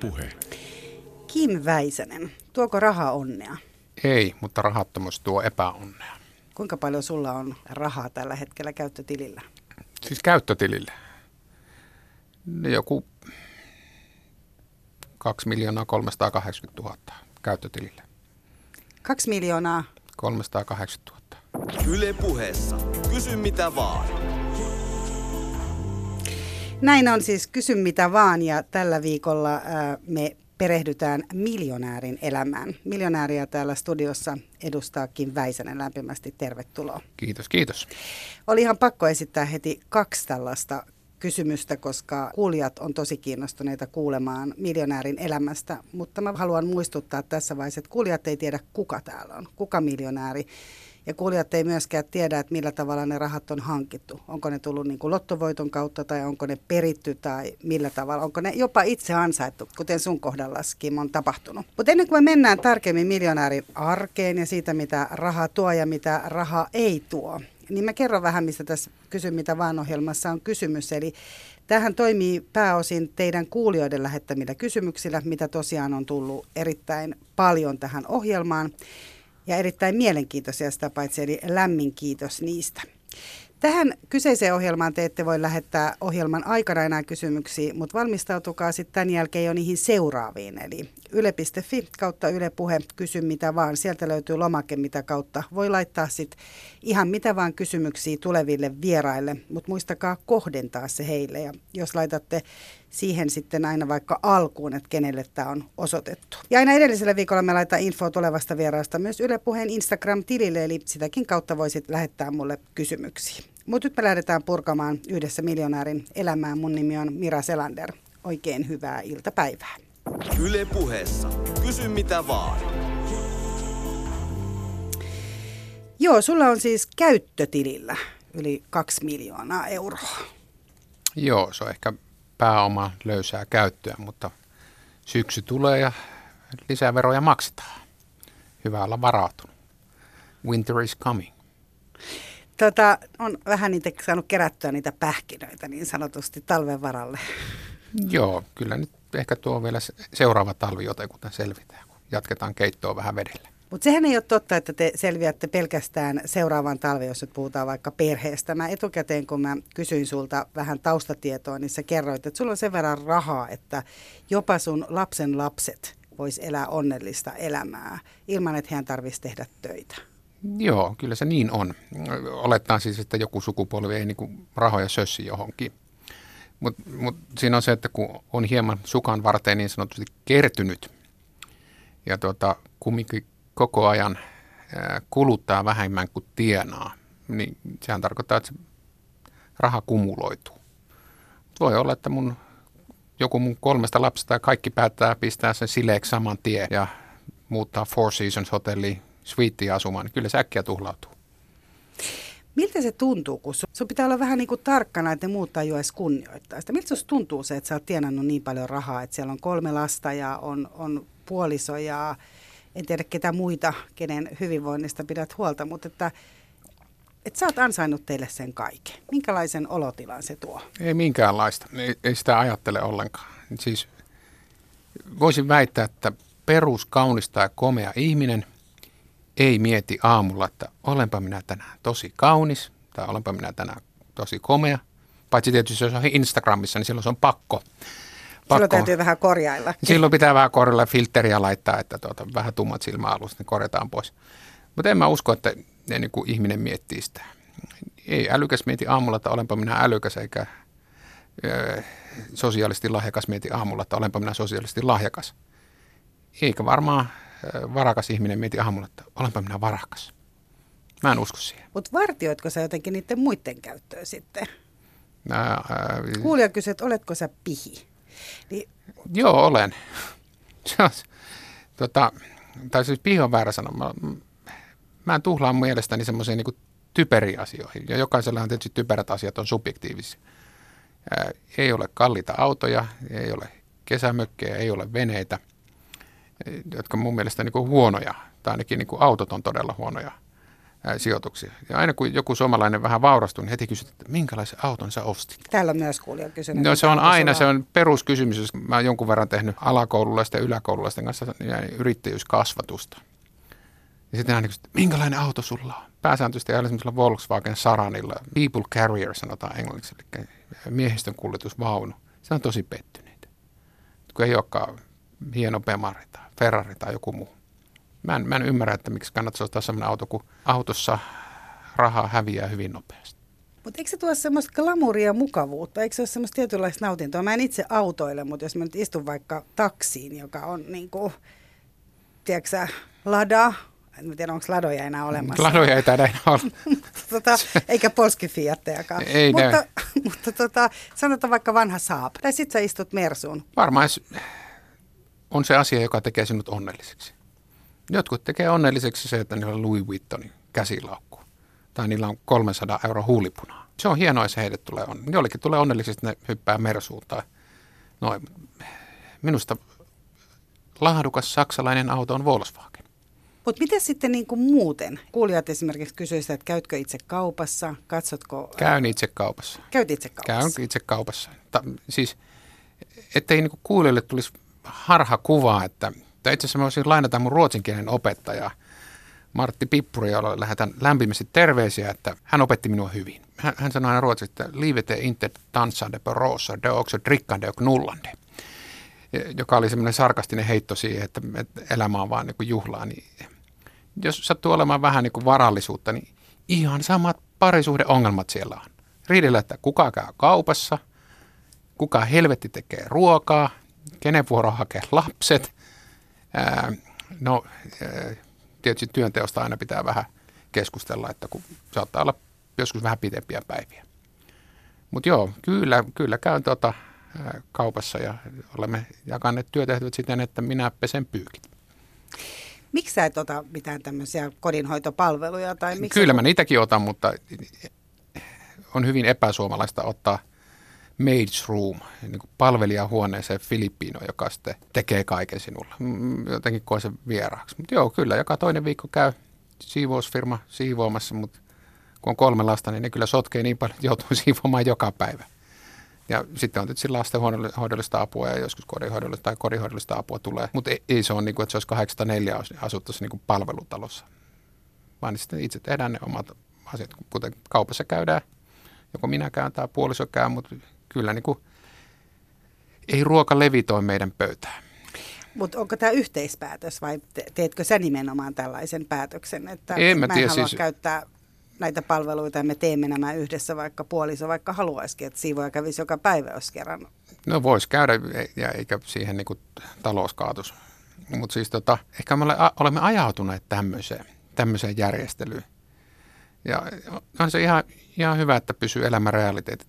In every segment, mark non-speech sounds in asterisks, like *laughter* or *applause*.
Puhe. Kim Väisänen, tuoko raha onnea? Ei, mutta rahattomuus tuo epäonnea. Kuinka paljon sulla on rahaa tällä hetkellä käyttötilillä? Siis käyttötilille. Joku 2 miljoonaa 380 000 käyttötilille. 2 miljoonaa 380 000. Yle puheessa. Kysy mitä vaan. Näin on siis Kysy mitä vaan ja tällä viikolla ää, me perehdytään miljonäärin elämään. Miljonääriä täällä studiossa edustaa Kim Väisänen. Lämpimästi tervetuloa. Kiitos, kiitos. Oli ihan pakko esittää heti kaksi tällaista kysymystä, koska kuulijat on tosi kiinnostuneita kuulemaan miljonäärin elämästä, mutta mä haluan muistuttaa tässä vaiheessa, että kuulijat ei tiedä kuka täällä on, kuka miljonääri. Ja kuulijat ei myöskään tiedä, että millä tavalla ne rahat on hankittu. Onko ne tullut niin kuin lottovoiton kautta tai onko ne peritty tai millä tavalla. Onko ne jopa itse ansaittu, kuten sun kohdalla Kim on tapahtunut. Mutta ennen kuin me mennään tarkemmin miljonäärin arkeen ja siitä, mitä raha tuo ja mitä raha ei tuo, niin mä kerron vähän, mistä tässä Kysy mitä vaan ohjelmassa on kysymys. Eli tähän toimii pääosin teidän kuulijoiden lähettämillä kysymyksillä, mitä tosiaan on tullut erittäin paljon tähän ohjelmaan ja erittäin mielenkiintoisia sitä paitsi, eli lämmin kiitos niistä. Tähän kyseiseen ohjelmaan te ette voi lähettää ohjelman aikana enää kysymyksiä, mutta valmistautukaa sitten tämän jälkeen jo niihin seuraaviin. Eli yle.fi kautta Yle Puhe, kysy mitä vaan. Sieltä löytyy lomake, mitä kautta voi laittaa sitten ihan mitä vaan kysymyksiä tuleville vieraille, mutta muistakaa kohdentaa se heille. Ja jos laitatte siihen sitten aina vaikka alkuun, että kenelle tämä on osoitettu. Ja aina edellisellä viikolla me laitetaan infoa tulevasta vieraasta myös Yle Puheen Instagram-tilille, eli sitäkin kautta voisit lähettää mulle kysymyksiä. Mutta nyt me lähdetään purkamaan yhdessä miljonäärin elämää. Mun nimi on Mira Selander. Oikein hyvää iltapäivää. Yle puheessa. Kysy mitä vaan. Joo, sulla on siis käyttötilillä yli kaksi miljoonaa euroa. Joo, se on ehkä pääoma löysää käyttöä, mutta syksy tulee ja lisää veroja maksetaan. Hyvä olla varautunut. Winter is coming. Tota, on vähän niitä saanut kerättyä niitä pähkinöitä niin sanotusti talven varalle. *laughs* Joo, kyllä nyt ehkä tuo vielä seuraava talvi jotenkin selvitään, kun jatketaan keittoa vähän vedellä. Mutta sehän ei ole totta, että te selviätte pelkästään seuraavan talven, jos nyt puhutaan vaikka perheestä. Mä etukäteen, kun mä kysyin sulta vähän taustatietoa, niin sä kerroit, että sulla on sen verran rahaa, että jopa sun lapsen lapset vois elää onnellista elämää ilman, että hän tarvitsisi tehdä töitä. Joo, kyllä se niin on. Olettaa siis, että joku sukupolvi ei niinku rahoja sössi johonkin. Mutta mut siinä on se, että kun on hieman sukan varteen niin sanotusti kertynyt ja tuota, kumminkin koko ajan kuluttaa vähemmän kuin tienaa, niin sehän tarkoittaa, että se raha kumuloituu. Voi olla, että mun, joku mun kolmesta lapsesta kaikki päättää pistää sen sileeksi saman tien ja muuttaa Four Seasons hotelliin suiittiin asumaan, niin kyllä se äkkiä tuhlautuu. Miltä se tuntuu, kun sun pitää olla vähän niin kuin tarkkana, että ne muut ei edes kunnioittaa sitä. Miltä tuntuu se, että sä oot tienannut niin paljon rahaa, että siellä on kolme lasta ja on, on puoliso ja en tiedä ketä muita, kenen hyvinvoinnista pidät huolta, mutta että, että sä oot ansainnut teille sen kaiken. Minkälaisen olotilan se tuo? Ei minkäänlaista. Ei, ei sitä ajattele ollenkaan. Siis voisin väittää, että perus kaunista ja komea ihminen ei mieti aamulla, että olenpa minä tänään tosi kaunis tai olenpa minä tänään tosi komea. Paitsi tietysti jos on Instagramissa, niin silloin se on pakko pakko. Silloin täytyy vähän korjailla. Silloin pitää vähän korjailla filteriä laittaa, että tuota, vähän tummat silmäalus, niin korjataan pois. Mutta en mä usko, että ne, niin kuin ihminen miettii sitä. Ei älykäs mieti aamulla, että olenpa minä älykäs, eikä ö, sosiaalisesti lahjakas mieti aamulla, että olenpa minä sosiaalisesti lahjakas. Eikä varmaan varakas ihminen mieti aamulla, että olenpa minä varakas. Mä en usko siihen. Mutta vartioitko sä jotenkin niiden muiden käyttöön sitten? Ää, ää, Kuulija kysyy, että oletko sä pihi? Niin... Joo, olen. *laughs* On, tota, tai siis pihi on väärä sana. Mä, mä en tuhlaa mielestäni semmoisiin niin typeriä asioihin. Ja jokaisellahan tietysti typerät asiat on subjektiivisia. Ää, ei ole kalliita autoja, ei ole kesämökkejä, ei ole veneitä, jotka mun mielestä niin huonoja, tai ainakin niin autot on todella huonoja ää, sijoituksia. Ja aina kun joku suomalainen vähän vaurastuu, niin heti kysyt, että minkälaisen auton sä ostit? Täällä on myös kuulija kysynyt. No se on aina, se on peruskysymys, jos mä oon jonkun verran tehnyt alakoululaisten ja yläkoululaisten kanssa ja yrittäjyyskasvatusta. Ja sitten aina kysyt, minkälainen auto sulla on? Pääsääntöisesti aina semmoisella Volkswagen Saranilla, People Carrier sanotaan englanniksi, eli miehistön kuljetusvaunu. Se on tosi pettyneitä, kun ei olekaan hieno Bemari tai Ferrari tai joku muu. Mä en, mä en ymmärrä, että miksi kannattaisi ostaa sellainen auto, kun autossa rahaa häviää hyvin nopeasti. Mutta eikö se tuo semmoista glamouria ja mukavuutta? Eikö se ole semmoista tietynlaista nautintoa? Mä en itse autoile, mutta jos mä nyt istun vaikka taksiin, joka on niin kuin, tiedätkö lada, en tiedä onko ladoja enää olemassa. Ladoja ei taida enää olla. *laughs* tota, eikä polski Fiattejakaan. Ei mutta, näy. *laughs* mutta tota, sanotaan vaikka vanha Saab. Tai sit sä istut Mersuun. Varmaan on se asia, joka tekee sinut onnelliseksi. Jotkut tekee onnelliseksi se, että niillä on Louis Vuittonin käsilaukku. Tai niillä on 300 euro huulipunaa. Se on hienoa, jos heille tulee on. Jollekin tulee onnelliseksi, että ne hyppää Mersuun tai noin. Minusta laadukas saksalainen auto on Volkswagen. Mutta miten sitten niin kuin muuten? Kuulijat esimerkiksi kysyisivät, että käytkö itse kaupassa, katsotko... Käyn itse kaupassa. Käyt itse Käyn kaupassa. itse kaupassa. Ta, siis, ettei niinku kuulijoille tulisi harha kuvaa, että tai itse asiassa mä voisin lainata mun ruotsinkielinen opettaja Martti Pippuri, jolle lähetän lämpimästi terveisiä, että hän opetti minua hyvin. Hän, hän sanoi aina ruotsiksi, että liivete inte dansande på rosa, är också drickande och knullande. Ja- Joka oli semmoinen sarkastinen heitto siihen, että, että elämä on vaan niin juhlaa. Niin jos sattuu olemaan vähän niin varallisuutta, niin ihan samat parisuhdeongelmat siellä on. Riidellä, että kuka käy kaupassa, kuka helvetti tekee ruokaa, kenen vuoro hakee lapset. Ää, no, ää, tietysti työnteosta aina pitää vähän keskustella, että kun saattaa olla joskus vähän pitempiä päiviä. Mutta joo, kyllä, kyllä käyn tuota, ää, kaupassa ja olemme jakaneet työtehtävät siten, että minä pesen pyykit. Miksi sä et ota mitään tämmöisiä kodinhoitopalveluja? Tai miksi Kyllä mä niitäkin otan, mutta on hyvin epäsuomalaista ottaa maid's room, niin kuin palvelijahuoneeseen Filippiino, joka sitten tekee kaiken sinulla. Mm, Jotenkin koen sen vieraaksi. Mutta joo, kyllä joka toinen viikko käy siivousfirma siivoamassa, mutta kun on kolme lasta, niin ne kyllä sotkee niin paljon, että joutuu *laughs* siivoamaan joka päivä. Ja sitten on tietysti lastenhoidollista apua ja joskus kodinhoidollista tai kodinhoidollista apua tulee. Mutta ei, ei se ole niin kuin, että se olisi 804 asuttaisiin niin kuin palvelutalossa vaan sitten itse tehdään ne omat asiat, kuten kaupassa käydään, joko minä käyn tai puoliso käy, mutta kyllä niin kuin, ei ruoka levitoi meidän pöytään. Mutta onko tämä yhteispäätös vai te- teetkö sä nimenomaan tällaisen päätöksen, että En mä mä tiedä, halua siis- käyttää näitä palveluita ja me teemme nämä yhdessä, vaikka puoliso vaikka haluaisikin, että siivoja kävisi joka päivä, jos kerran. No voisi käydä e- ja eikä siihen niin kuin talous kaatus. Mutta siis tota, ehkä me olemme ajautuneet tämmöiseen, tämmöiseen järjestelyyn. Ja on se ihan, ihan hyvä, että pysyy elämän realiteetit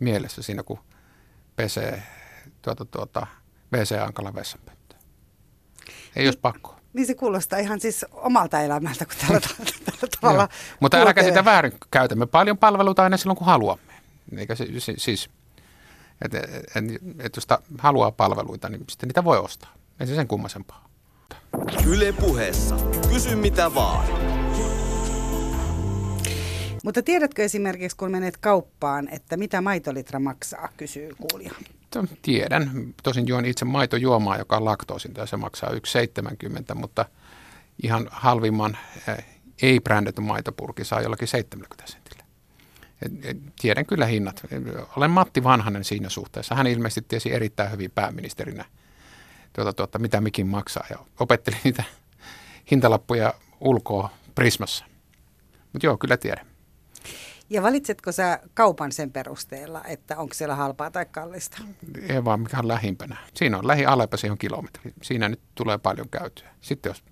mielessä siinä, kun pesee tuota, tuota, WC-ankalan vessanpönttöä. Ei olisi pakko. Niin se kuulostaa ihan siis omalta elämältä, kun tällä, *laughs* tällä tavalla Joo. Mutta kuuntelee. käsitä väärin. Käytämme paljon palveluita aina silloin, kun haluamme. Eikä se, se, siis, että et, et jos ta, haluaa palveluita, niin sitten niitä voi ostaa. Ei se sen kummasempaa. Yle puheessa. Kysy mitä vaan. Mutta tiedätkö esimerkiksi, kun menet kauppaan, että mitä maitolitra maksaa, kysyy kuulija. Tiedän. Tosin juon itse maitojuomaa, joka on laktoosinta ja se maksaa 1,70, mutta ihan halvimman eh, ei-brändetyn maitopurkin saa jollakin 70 sentillä. Tiedän kyllä hinnat. Olen Matti Vanhanen siinä suhteessa. Hän ilmeisesti tiesi erittäin hyvin pääministerinä, tuota, tuota, mitä mikin maksaa ja opetteli niitä hintalappuja ulkoa Prismassa. Mutta joo, kyllä tiedän. Ja valitsetko sä kaupan sen perusteella, että onko siellä halpaa tai kallista? Ei vaan mikä on lähimpänä. Siinä on lähi Alepa, siihen on kilometri. Siinä nyt tulee paljon käytyä. Sitten jos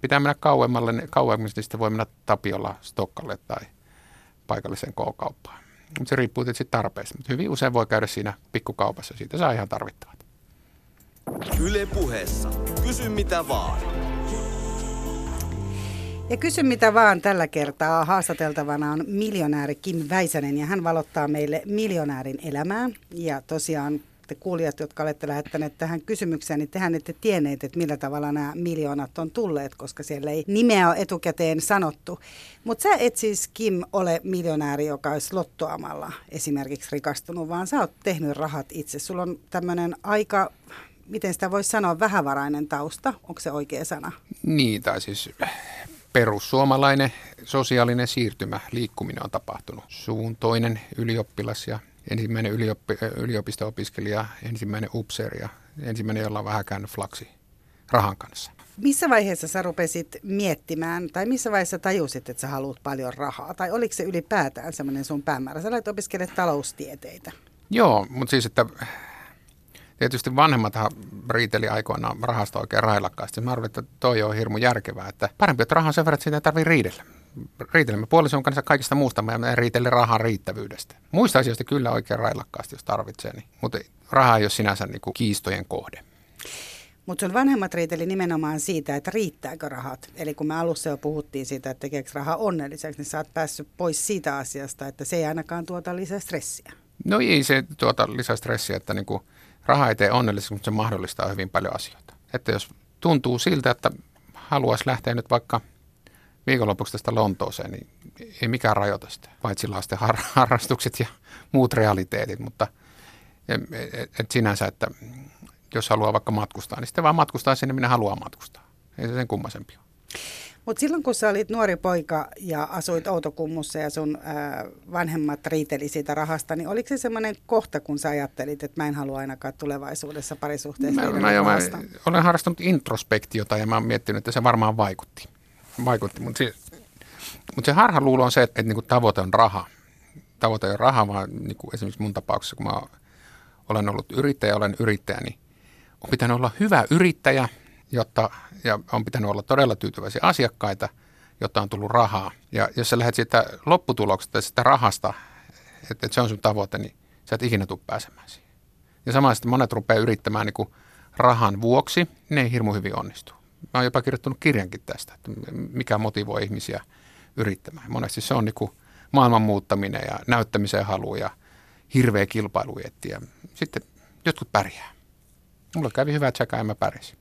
pitää mennä kauemmalle, niin kauemmaksi, niin sitten voi mennä Tapiolla, Stokkalle tai paikalliseen K-kauppaan. Mutta se riippuu tietysti tarpeesta. Mutta hyvin usein voi käydä siinä pikkukaupassa. Siitä saa ihan tarvittavat. Yle puheessa. Kysy mitä vaan. Ja kysy mitä vaan tällä kertaa. Haastateltavana on miljonääri Kim Väisänen ja hän valottaa meille miljonäärin elämää. Ja tosiaan te kuulijat, jotka olette lähettäneet tähän kysymykseen, niin tehän ette tienneet, että millä tavalla nämä miljoonat on tulleet, koska siellä ei nimeä ole etukäteen sanottu. Mutta sä et siis, Kim, ole miljonääri, joka olisi lottoamalla esimerkiksi rikastunut, vaan sä oot tehnyt rahat itse. Sulla on tämmöinen aika miten sitä voisi sanoa, vähävarainen tausta, onko se oikea sana? Niin, tai siis perussuomalainen sosiaalinen siirtymä, liikkuminen on tapahtunut. Suun toinen ylioppilas ja ensimmäinen ylioppi, yliopisto-opiskelija, ensimmäinen upseeri ja ensimmäinen, jolla on vähän käynyt flaksi rahan kanssa. Missä vaiheessa sä rupesit miettimään, tai missä vaiheessa tajusit, että sä haluat paljon rahaa? Tai oliko se ylipäätään semmoinen sun päämäärä? Sä olet opiskelemaan taloustieteitä. Joo, mutta siis, että tietysti vanhemmathan riiteli aikoinaan rahasta oikein railakkaasti. Mä arvelin, että toi on hirmu järkevää, että parempi, että rahaa sen verran, että siitä ei tarvitse riidellä. Riitelemme puolison kanssa kaikista muusta, me riitelle rahan riittävyydestä. Muista asioista kyllä oikein railakkaasti, jos tarvitsee, niin. mutta raha ei ole sinänsä niin kuin kiistojen kohde. Mutta sun vanhemmat riiteli nimenomaan siitä, että riittääkö rahat. Eli kun me alussa jo puhuttiin siitä, että tekeekö raha onnelliseksi, niin sä oot päässyt pois siitä asiasta, että se ei ainakaan tuota lisää stressiä. No ei se tuota lisää stressiä, että niin kuin raha ei tee onnelliseksi, mutta se mahdollistaa hyvin paljon asioita. Että jos tuntuu siltä, että haluaisi lähteä nyt vaikka viikonlopuksi tästä Lontooseen, niin ei mikään rajoita sitä, paitsi lasten har- *laughs* harrastukset ja muut realiteetit, mutta et, et sinänsä, että jos haluaa vaikka matkustaa, niin sitten vaan matkustaa sinne, minä haluaa matkustaa. Ei se sen kummasempi ole. Mutta silloin kun sä olit nuori poika ja asuit Outokummussa ja sun ää, vanhemmat riiteli siitä rahasta, niin oliko se semmoinen kohta, kun sä ajattelit, että mä en halua ainakaan tulevaisuudessa parisuhteessa mä, mä, mä olen harrastanut introspektiota ja mä oon miettinyt, että se varmaan vaikutti. vaikutti mutta se, mut se harhaluulo on se, että, että niin kuin tavoite on raha. Tavoite on raha, vaan niin kuin esimerkiksi mun tapauksessa, kun mä olen ollut yrittäjä, olen yrittäjä, niin on pitänyt olla hyvä yrittäjä – jotta, ja on pitänyt olla todella tyytyväisiä asiakkaita, jotta on tullut rahaa. Ja jos sä lähdet siitä lopputuloksesta, sitä rahasta, että, että se on sun tavoite, niin sä et ikinä tule pääsemään siihen. Ja samalla monet rupeaa yrittämään niin kuin rahan vuoksi, ne ei hirmu hyvin onnistu. Mä oon jopa kirjoittanut kirjankin tästä, että mikä motivoi ihmisiä yrittämään. Monesti se on niin kuin maailman muuttaminen ja näyttämisen halu ja hirveä kilpailu etsiä. Sitten jotkut pärjää. Mulla kävi hyvä tsekä ja mä pärjäsin.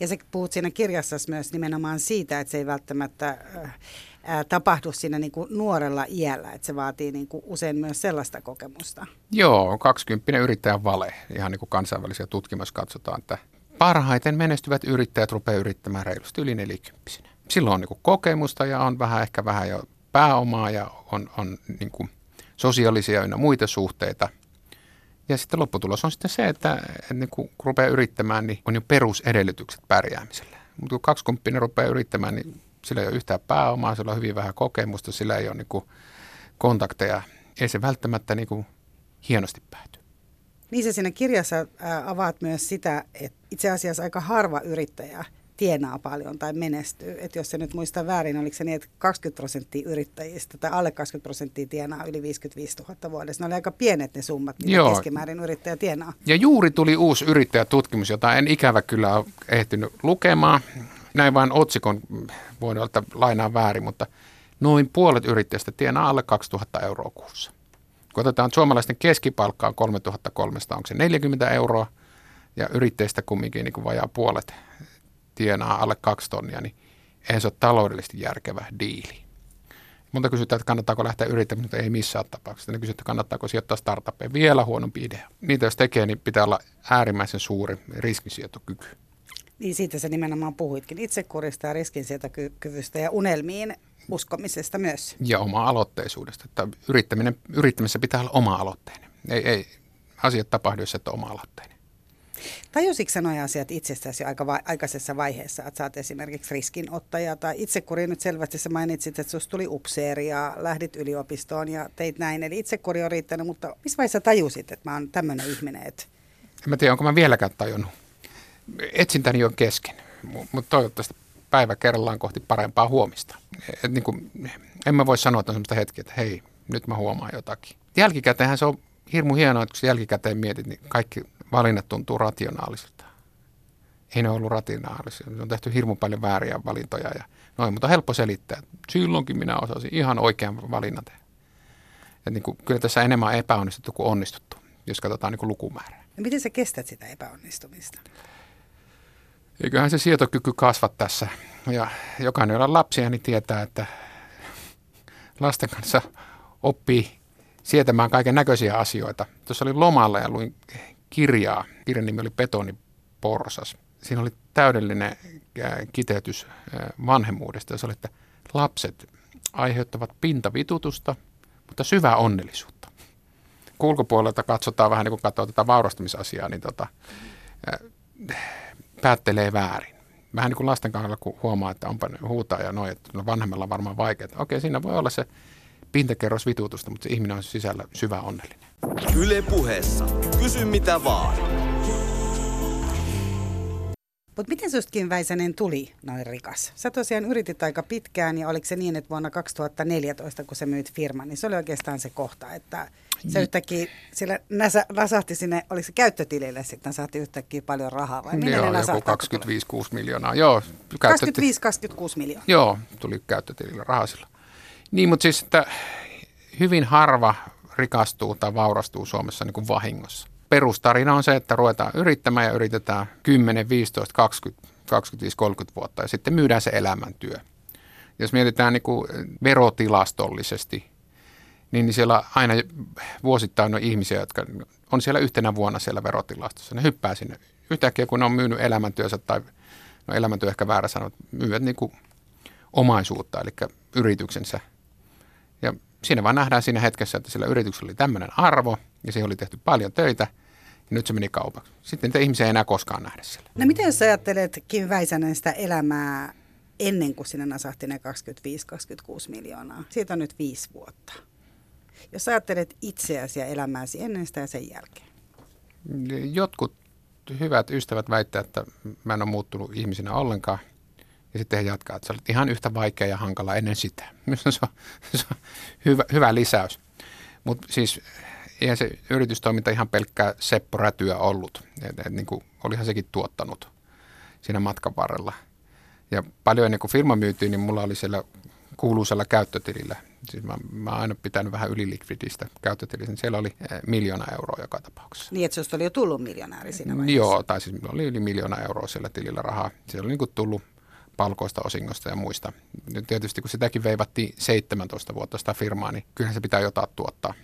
Ja se puhut siinä kirjassa myös nimenomaan siitä, että se ei välttämättä ää, tapahdu siinä niin kuin nuorella iällä, että se vaatii niin kuin usein myös sellaista kokemusta. Joo, 20 yrittäjän vale. Ihan niin kuin kansainvälisiä tutkimus katsotaan, että parhaiten menestyvät yrittäjät rupeaa yrittämään reilusti yli 40 Silloin on niin kuin kokemusta ja on vähän ehkä vähän jo pääomaa ja on, on niin kuin sosiaalisia ja muita suhteita – ja sitten lopputulos on sitten se, että, että niin kun rupeaa yrittämään, niin on jo perusedellytykset pärjäämiselle. Mutta kun kaksikymppinen rupeaa yrittämään, niin sillä ei ole yhtään pääomaa, sillä on hyvin vähän kokemusta, sillä ei ole niin kuin kontakteja. Ei se välttämättä niin kuin hienosti pääty. Niin se siinä kirjassa avaat myös sitä, että itse asiassa aika harva yrittäjä tienaa paljon tai menestyy. Että jos se nyt muista väärin, oliko se niin, että 20 prosenttia yrittäjistä tai alle 20 prosenttia tienaa yli 55 000 vuodessa. Ne oli aika pienet ne summat, mitä Joo. keskimäärin yrittäjä tienaa. Ja juuri tuli uusi yrittäjätutkimus, jota en ikävä kyllä ole ehtinyt lukemaan. Näin vain otsikon voin olla, että lainaan väärin, mutta noin puolet yrittäjistä tienaa alle 2000 euroa kuussa. Kun otetaan suomalaisten keskipalkkaa 3300, onko se 40 euroa, ja yrittäjistä kumminkin niin kuin vajaa puolet tienaa alle kaksi tonnia, niin eihän se ole taloudellisesti järkevä diili. Mutta kysytään, että kannattaako lähteä yrittämään, mutta ei missään tapauksessa. Ne kysytään, että kannattaako sijoittaa startuppeen. Vielä huonompi idea. Niitä jos tekee, niin pitää olla äärimmäisen suuri riskinsietokyky. Niin siitä sä nimenomaan puhuitkin itsekurista ja riskinsietokyvystä ja unelmiin uskomisesta myös. Ja oma-aloitteisuudesta. Että yrittäminen, yrittämisessä pitää olla oma-aloitteinen. Ei, ei asiat tapahdu, jos et ole oma-aloitteinen. Tajusitko nuo asiat itsestäsi aika va- aikaisessa vaiheessa, että sä oot esimerkiksi riskinottaja tai itsekuri nyt selvästi sä mainitsit, että susta tuli upseeri ja lähdit yliopistoon ja teit näin, eli itsekuri on riittänyt, mutta missä vaiheessa tajusit, että mä oon tämmöinen ihminen? Että... En mä tiedä, onko mä vieläkään tajunnut. Etsintäni on kesken, mutta toivottavasti päivä kerrallaan kohti parempaa huomista. Et niin kuin, en mä voi sanoa, että on sellaista hetkeä, että hei, nyt mä huomaan jotakin. Jälkikäteenhän se on hirmu hienoa, että kun jälkikäteen mietit, niin kaikki valinnat tuntuu rationaalisilta. Ei ne ollut rationaalisia. On tehty hirmu paljon vääriä valintoja ja noin, mutta on helppo selittää. Silloinkin minä osasin ihan oikean valinnan tehdä. Ja niin kuin, kyllä tässä enemmän epäonnistuttu kuin onnistuttu, jos katsotaan niin kuin lukumäärää. No miten sä kestät sitä epäonnistumista? Eiköhän se sietokyky kasva tässä. Ja jokainen, jolla on lapsia, niin tietää, että lasten kanssa oppii sietämään kaiken näköisiä asioita. Tuossa oli lomalla ja luin kirjaa. Kirjan nimi oli Betoni Porsas. Siinä oli täydellinen kiteytys vanhemmuudesta. Se oli, että lapset aiheuttavat pintavitutusta, mutta syvää onnellisuutta. Kun ulkopuolelta katsotaan vähän niin kuin katsoo tätä vaurastumisasiaa, niin tota, päättelee väärin. Vähän niin kuin lasten kannalta, kun huomaa, että onpa huutaa ja noin, että no vanhemmalla on varmaan vaikeaa. Okei, siinä voi olla se pintakerros vitutusta, mutta se ihminen on sisällä syvä onnellinen. Yle puheessa. Kysy mitä vaan. Mutta miten sustkin Väisänen tuli noin rikas? Sä tosiaan yritit aika pitkään ja oliko se niin, että vuonna 2014, kun sä myyt firman, niin se oli oikeastaan se kohta, että se yhtäkkiä sillä näsä, nasahti sinne, oliko se käyttötilille sitten, saatti yhtäkkiä paljon rahaa vai minne Joo, ne joku 25 miljoonaa. Joo, 25-26 miljoonaa. Joo, tuli käyttötilille rahaa sillä. Niin, mutta siis, että hyvin harva rikastuu tai vaurastuu Suomessa niin kuin vahingossa. Perustarina on se, että ruvetaan yrittämään ja yritetään 10, 15, 20, 25, 30 vuotta ja sitten myydään se elämäntyö. Jos mietitään niin kuin verotilastollisesti, niin siellä aina vuosittain on ihmisiä, jotka on siellä yhtenä vuonna siellä verotilastossa. Ne hyppää sinne. Yhtäkkiä kun ne on myynyt elämäntyönsä tai, no elämäntyö ehkä väärä sanoa, myyvät niin kuin omaisuutta, eli yrityksensä. Siinä vaan nähdään siinä hetkessä, että sillä yrityksellä oli tämmöinen arvo ja siihen oli tehty paljon töitä ja nyt se meni kaupaksi. Sitten niitä ihmisiä ei enää koskaan nähdä siellä. No miten jos ajattelet Kim Väisänen sitä elämää ennen kuin sinne nasahti ne 25-26 miljoonaa? Siitä on nyt viisi vuotta. Jos ajattelet itseäsi ja elämääsi ennen sitä ja sen jälkeen. Jotkut hyvät ystävät väittää, että mä en ole muuttunut ihmisenä ollenkaan – ja sitten he jatkaa, että sä olet ihan yhtä vaikea ja hankala ennen sitä. *laughs* Se on, se on hyvä, hyvä lisäys. Mutta siis eihän se yritystoiminta ihan pelkkää Seppo Rätyä ollut. Et, et, niin kuin, olihan sekin tuottanut siinä matkan varrella. Ja paljon ennen kuin firma myytiin, niin mulla oli siellä kuuluisella käyttötilillä. Siis mä, mä oon aina pitänyt vähän ylilikvidistä käyttötilistä. Niin siellä oli eh, miljoona euroa joka tapauksessa. Niin, että susta oli jo tullut miljonääri siinä vaiheessa. Joo, tai siis oli yli miljoona euroa siellä tilillä rahaa. Siellä oli niin kuin tullut palkoista, osingosta ja muista. Nyt tietysti kun sitäkin veivattiin 17 vuotta sitä firmaa, niin kyllähän se pitää jotain tuottaa.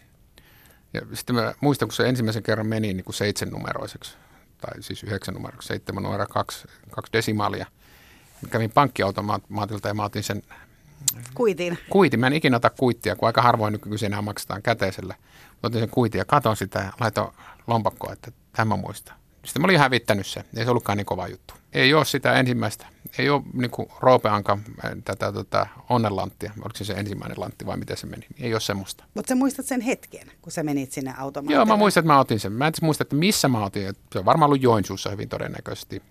Ja sitten mä muistan, kun se ensimmäisen kerran meni niin kuin seitsemän numeroiseksi, tai siis yhdeksän numeroiseksi, seitsemän numero, kaksi, kaksi desimaalia. Kävin pankkiautomaatilta ja mä otin sen Kuitin. Kuitin. Mä en ikinä ota kuittia, kun aika harvoin nykyisin enää maksetaan käteisellä. Mä otin sen kuitin ja katon sitä ja laitoin lompakkoa, että tämä muista. Sitten mä olin hävittänyt se. Ei se ollutkaan niin kova juttu. Ei ole sitä ensimmäistä. Ei ole niin kuin Roopeanka tätä tota, onnenlanttia. Oliko se se ensimmäinen lantti vai miten se meni? Ei ole semmoista. Mutta sä muistat sen hetken, kun sä menit sinne automaatille? Joo, mä muistan, että mä otin sen. Mä en muista, että missä mä otin. Se on varmaan ollut Joensuussa hyvin todennäköisesti.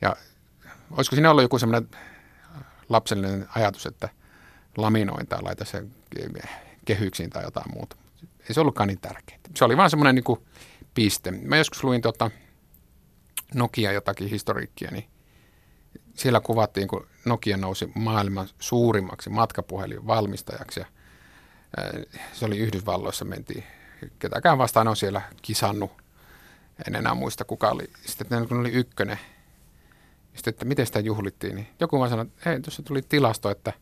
Ja olisiko siinä ollut joku semmoinen lapsellinen ajatus, että laminoin tai laita sen kehyksiin tai jotain muuta. Ei se ollutkaan niin tärkeää. Se oli vaan semmoinen niin kuin piste. Mä joskus luin tota Nokia jotakin historiikkia, niin siellä kuvattiin, kun Nokia nousi maailman suurimmaksi matkapuhelinvalmistajaksi. Ja se oli Yhdysvalloissa, mentiin. Ketäkään vastaan on siellä kisannut. En enää muista, kuka oli. Sitten kun oli ykkönen, sitten, että miten sitä juhlittiin, niin joku vaan sanoi, että hei, tuossa tuli tilasto, että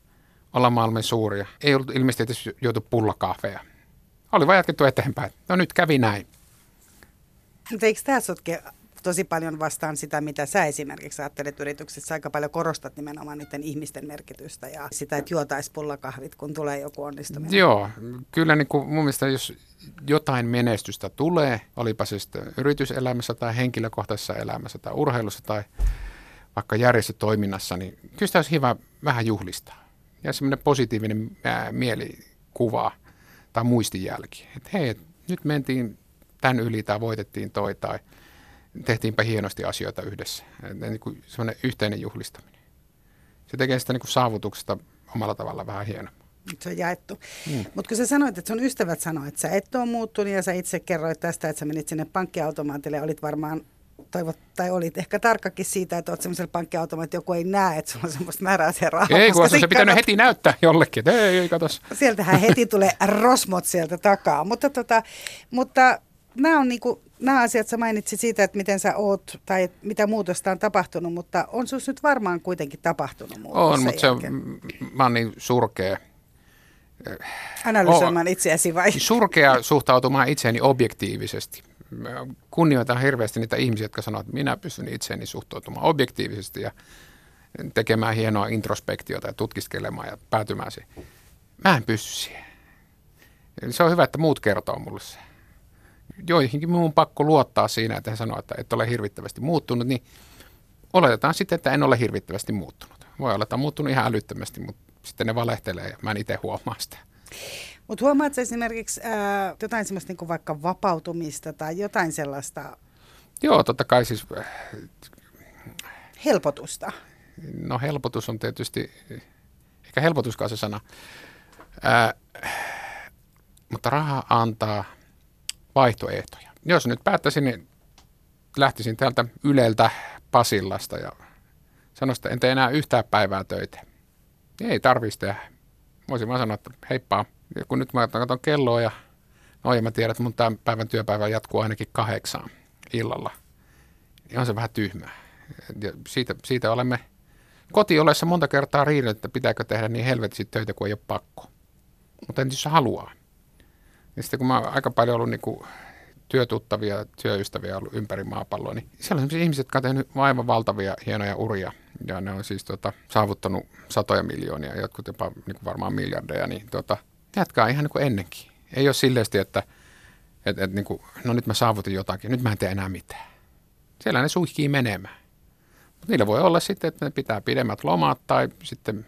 ollaan maailman suuria. Ei ollut ilmeisesti edes juotu pullakahveja. Oli vaan jatkettu eteenpäin. No nyt kävi näin. Mutta eikö tämä sotke tosi paljon vastaan sitä, mitä sä esimerkiksi ajattelet yrityksessä. Aika paljon korostat nimenomaan niiden ihmisten merkitystä ja sitä, että juotaisi pullakahvit, kun tulee joku onnistuminen. Joo, kyllä niin kuin mun mielestä jos jotain menestystä tulee, olipa se sitten yrityselämässä tai henkilökohtaisessa elämässä tai urheilussa tai vaikka järjestötoiminnassa, niin kyllä sitä olisi hyvä vähän juhlistaa. Ja semmoinen positiivinen mielikuva tai muistijälki, että hei, nyt mentiin tämän yli tai voitettiin toi tai tehtiinpä hienosti asioita yhdessä. Niin kuin semmoinen yhteinen juhlistaminen. Se tekee sitä niin kuin saavutuksesta omalla tavalla vähän hienoa. Se on jaettu. Mm. Mutta kun sä sanoit, että sun ystävät sanoivat, että sä et ole muuttunut ja sä itse kerroit tästä, että sä menit sinne pankkiautomaatille ja olit varmaan toivot, tai olit ehkä tarkkakin siitä, että olet semmoisella pankkiautomaatilla, että joku ei näe, että sulla on semmoista määräisiä rahaa. Ei, kun se pitänyt heti näyttää jollekin, että ei, ei, katos. Sieltähän heti *laughs* tulee rosmot sieltä takaa. Mutta, tota, mutta nämä on niinku, nämä asiat, sä mainitsit siitä, että miten sä oot tai mitä muutosta on tapahtunut, mutta on sus nyt varmaan kuitenkin tapahtunut muutos On, mutta se on, mä oon niin surkea. Analysoimaan itseäsi vai? Surkea suhtautumaan itseeni objektiivisesti. Mä kunnioitan hirveästi niitä ihmisiä, jotka sanoo, että minä pystyn itseeni suhtautumaan objektiivisesti ja tekemään hienoa introspektiota ja tutkiskelemaan ja päätymään siihen. Mä en pysty siihen. Se on hyvä, että muut kertoo mulle se. Joihinkin minun on pakko luottaa siinä, että he sanoo, että et ole hirvittävästi muuttunut, niin oletetaan sitten, että en ole hirvittävästi muuttunut. Voi olla, että on muuttunut ihan älyttömästi, mutta sitten ne valehtelee ja mä en itse huomaa sitä. Mutta huomaatko esimerkiksi ää, jotain sellaista niin vaikka vapautumista tai jotain sellaista Joo, totta kai siis, helpotusta? no helpotus on tietysti, eikä helpotuskaan se sana, Ää, mutta raha antaa vaihtoehtoja. Jos nyt päättäisin, niin lähtisin täältä Yleltä Pasillasta ja sanoisin, että en tee enää yhtään päivää töitä. Ei tarvitsisi tehdä. Voisin vaan sanoa, että heippa. Ja kun nyt mä katson kelloa ja no ja mä tiedän, että mun tämän päivän työpäivä jatkuu ainakin kahdeksaan illalla, niin on se vähän tyhmää. Ja siitä, siitä olemme kotiolessa monta kertaa riidellyt, että pitääkö tehdä niin helvetisti töitä, kun ei ole pakko. Mutta en jos haluaa. Ja sitten kun mä oon aika paljon ollut niin kuin työtuttavia, työystäviä ollut ympäri maapalloa, niin siellä on sellaisia ihmisiä, jotka on tehnyt aivan valtavia, hienoja uria. Ja ne on siis tota, saavuttanut satoja miljoonia, jotkut jopa niin kuin varmaan miljardeja, niin tota, jatkaa ihan niin kuin ennenkin. Ei ole silleesti, että et, et, niin kuin, no nyt mä saavutin jotakin, nyt mä en tee enää mitään. Siellä ne suihkii menemään. Mutta niillä voi olla sitten, että ne pitää pidemmät lomat tai sitten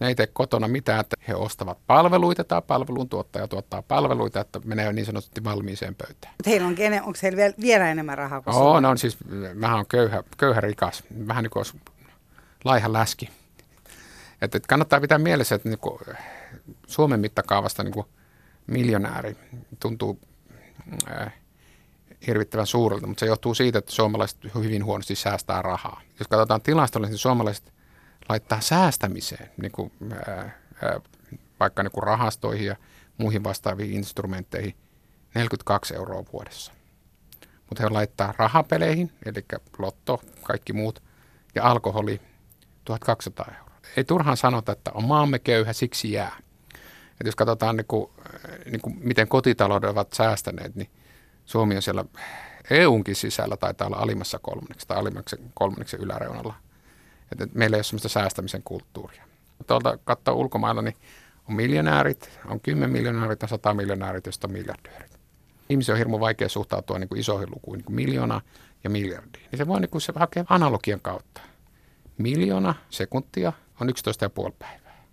ne ei tee kotona mitään, että he ostavat palveluita tai palveluntuottaja tuottaa palveluita, että menee niin sanotusti valmiiseen pöytään. Mutta heillä onkin ene- onko heillä vielä, vielä enemmän rahaa kuin Oo, no on siis, vähän on köyhä, köyhä rikas, vähän niin kuin olisi laiha läski. Että et kannattaa pitää mielessä, että niin kuin Suomen mittakaavasta niin kuin miljonääri tuntuu äh, hirvittävän suurelta, mutta se johtuu siitä, että suomalaiset hyvin huonosti säästää rahaa. Jos katsotaan tilastollisesti, niin suomalaiset laittaa säästämiseen, niin kuin, ää, ää, vaikka niin kuin rahastoihin ja muihin vastaaviin instrumentteihin, 42 euroa vuodessa. Mutta he laittaa rahapeleihin, eli lotto, kaikki muut, ja alkoholi 1200 euroa. Ei turhaan sanota, että on maamme köyhä, siksi jää. Et jos katsotaan, niin kuin, niin kuin, miten kotitaloudet ovat säästäneet, niin Suomi on siellä EUnkin sisällä taitaa olla alimmassa kolmanneksi tai alimmaksi kolmanneksi yläreunalla. Et, et meillä ei ole sellaista säästämisen kulttuuria. Tuolta katsoa ulkomailla, niin on miljonäärit, on 10 miljonäärit, on 100 miljonäärit, josta miljardöörit. Ihmisiä on hirmu vaikea suhtautua niin kuin isoihin lukuihin, niin kuin miljoona ja miljardi. Niin se voi niin kuin se hakea analogian kautta. Miljoona sekuntia on 11,5 päivää.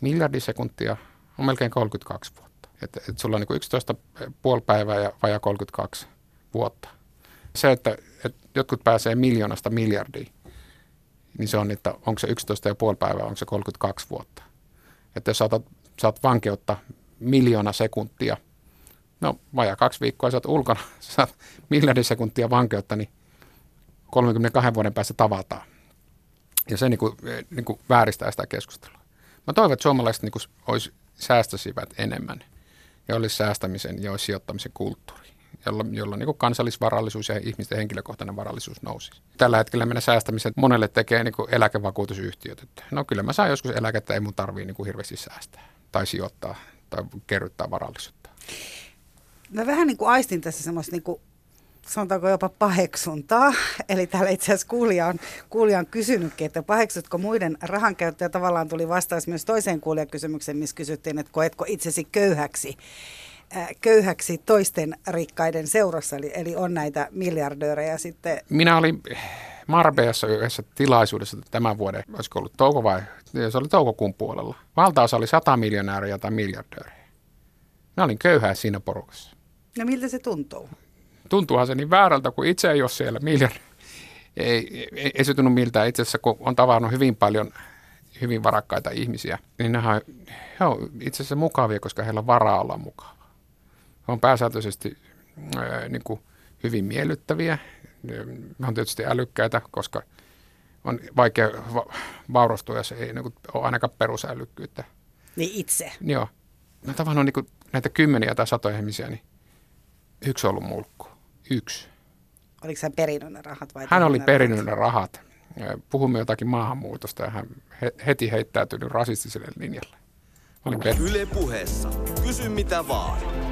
Miljardi sekuntia on melkein 32 vuotta. Että et sulla on niin kuin 11,5 päivää ja vajaa 32 vuotta. Se, että, että jotkut pääsee miljoonasta miljardiin, niin se on, että onko se 11,5 päivää, onko se 32 vuotta. Että jos saatat, saat vankeutta miljoona sekuntia, no vajaa kaksi viikkoa sä oot ulkona, *laughs* saat miljardin sekuntia vankeutta, niin 32 vuoden päästä tavataan. Ja se niin kuin, niin kuin vääristää sitä keskustelua. Mä toivon, että suomalaiset niin kuin olisi, säästäisivät enemmän ja olisi säästämisen ja olisi sijoittamisen kulttuuri, jolla, jolla niin kansallisvarallisuus ja ihmisten henkilökohtainen varallisuus nousisi. Tällä hetkellä meidän säästämisen monelle tekee niin kuin eläkevakuutusyhtiöt. Että no kyllä mä saan joskus eläkettä, ei mun tarvii niin kuin hirveästi säästää tai sijoittaa tai kerryttää varallisuutta. Mä vähän niin kuin aistin tässä semmoista niin kuin sanotaanko jopa paheksuntaa. *laughs* Eli täällä itse asiassa kuulija on, kuulija on kysynytkin, että paheksutko muiden rahankäyttöä. Tavallaan tuli vastaus myös toiseen kuulijakysymykseen, missä kysyttiin, että koetko itsesi köyhäksi, köyhäksi toisten rikkaiden seurassa. Eli, eli on näitä miljardöörejä sitten. Minä olin Marbeassa yhdessä tilaisuudessa tämän vuoden, olisiko ollut touko vai, se oli toukokuun puolella. Valtaosa oli 100 miljonääriä tai miljardöörejä. Mä olin köyhää siinä porukassa. No miltä se tuntuu? tuntuuhan se niin väärältä, kun itse ei ole siellä miljardi. Ei, ei, ei se tunnu miltään. Itse asiassa, kun on tavannut hyvin paljon hyvin varakkaita ihmisiä, niin ne on, he on itse asiassa mukavia, koska heillä on varaa olla mukava. On pääsääntöisesti ää, niin kuin hyvin miellyttäviä. He on tietysti älykkäitä, koska on vaikea va- vaurastua, jos ei niin kuin, ole ainakaan Yksi ollut mulkku. Yksi. Oliko hän perinyt ne rahat vai? Hän oli tehnyt ne perinyt ne rahat. Puhumme jotakin maahanmuutosta ja hän he- heti heittäytynyt rasistiselle linjalle. Olin Yle puheessa. Kysy mitä vaan.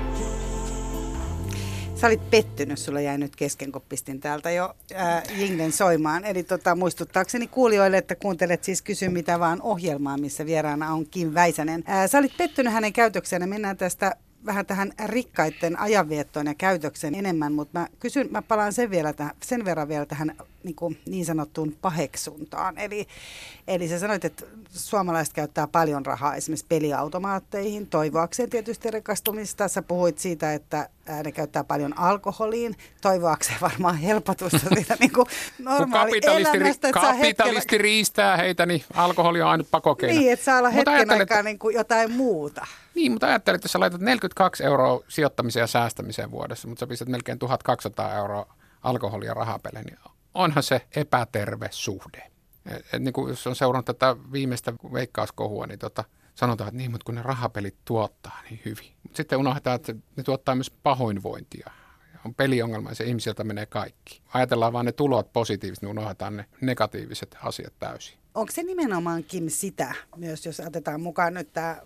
Sä olit pettynyt, sulla jäi nyt kesken, kun pistin täältä jo ää, Jinglen soimaan. Eli tota, muistuttaakseni kuulijoille, että kuuntelet siis Kysy mitä vaan ohjelmaa, missä vieraana on Kim Väisänen. Ää, sä olit pettynyt hänen käytökseen ja mennään tästä vähän tähän rikkaiden ajanviettoon ja käytökseen enemmän, mutta mä kysyn, mä palaan sen, vielä tähän, sen verran vielä tähän niin, kuin niin sanottuun paheksuntaan. Eli, eli sä sanoit, että suomalaiset käyttää paljon rahaa esimerkiksi peliautomaatteihin, toivoakseen tietysti rikastumista. Sä puhuit siitä, että ne käyttää paljon alkoholiin, toivoakseen *laughs* varmaan helpotusta siitä niin kuin *laughs* Kun normaali kapitalisti, elämästä, että kapitalisti hetkellä, riistää heitä, niin alkoholi on ainut pakokeino. niin, että saa olla Mutta hetken aikaa niin kuin jotain muuta. Niin, mutta ajattelin, että jos sä laitat 42 euroa sijoittamiseen ja säästämiseen vuodessa, mutta sä pistät melkein 1200 euroa alkoholia rahapeleihin, niin onhan se epäterve suhde. Et, et niin kuin jos on seurannut tätä viimeistä veikkauskohua, niin tota, sanotaan, että niin, mutta kun ne rahapelit tuottaa niin hyvin. Mutta sitten unohdetaan, että ne tuottaa myös pahoinvointia. On peliongelma ja se ihmisiltä menee kaikki. Ajatellaan vaan ne tulot positiivisesti, niin unohdetaan ne negatiiviset asiat täysin. Onko se nimenomaankin sitä, myös jos otetaan mukaan nyt tämä,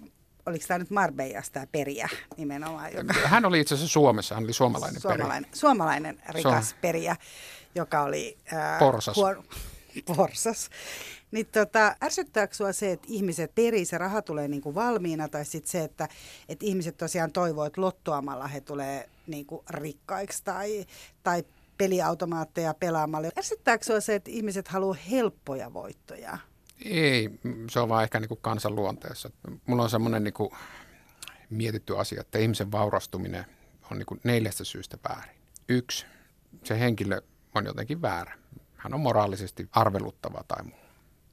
oliko tämä nyt Marbeijas tämä periä nimenomaan, joka, Hän oli itse asiassa Suomessa, hän oli suomalainen, suomalainen, suomalainen rikas Se periä, joka oli... Ää, Porsas. *laughs* porsas. Niin tota, ärsyttääkö sinua se, että ihmiset perii, se raha tulee niinku valmiina, tai sitten se, että, että ihmiset tosiaan toivoo, että lottoamalla he tulee niinku rikkaiksi, tai, tai peliautomaatteja pelaamalla. Ärsyttääkö sinua se, että ihmiset haluaa helppoja voittoja? Ei, se on vaan ehkä niin kuin kansan luonteessa. Mulla on semmoinen niin kuin mietitty asia, että ihmisen vaurastuminen on niin kuin neljästä syystä väärin. Yksi, se henkilö on jotenkin väärä. Hän on moraalisesti arveluttava tai muu.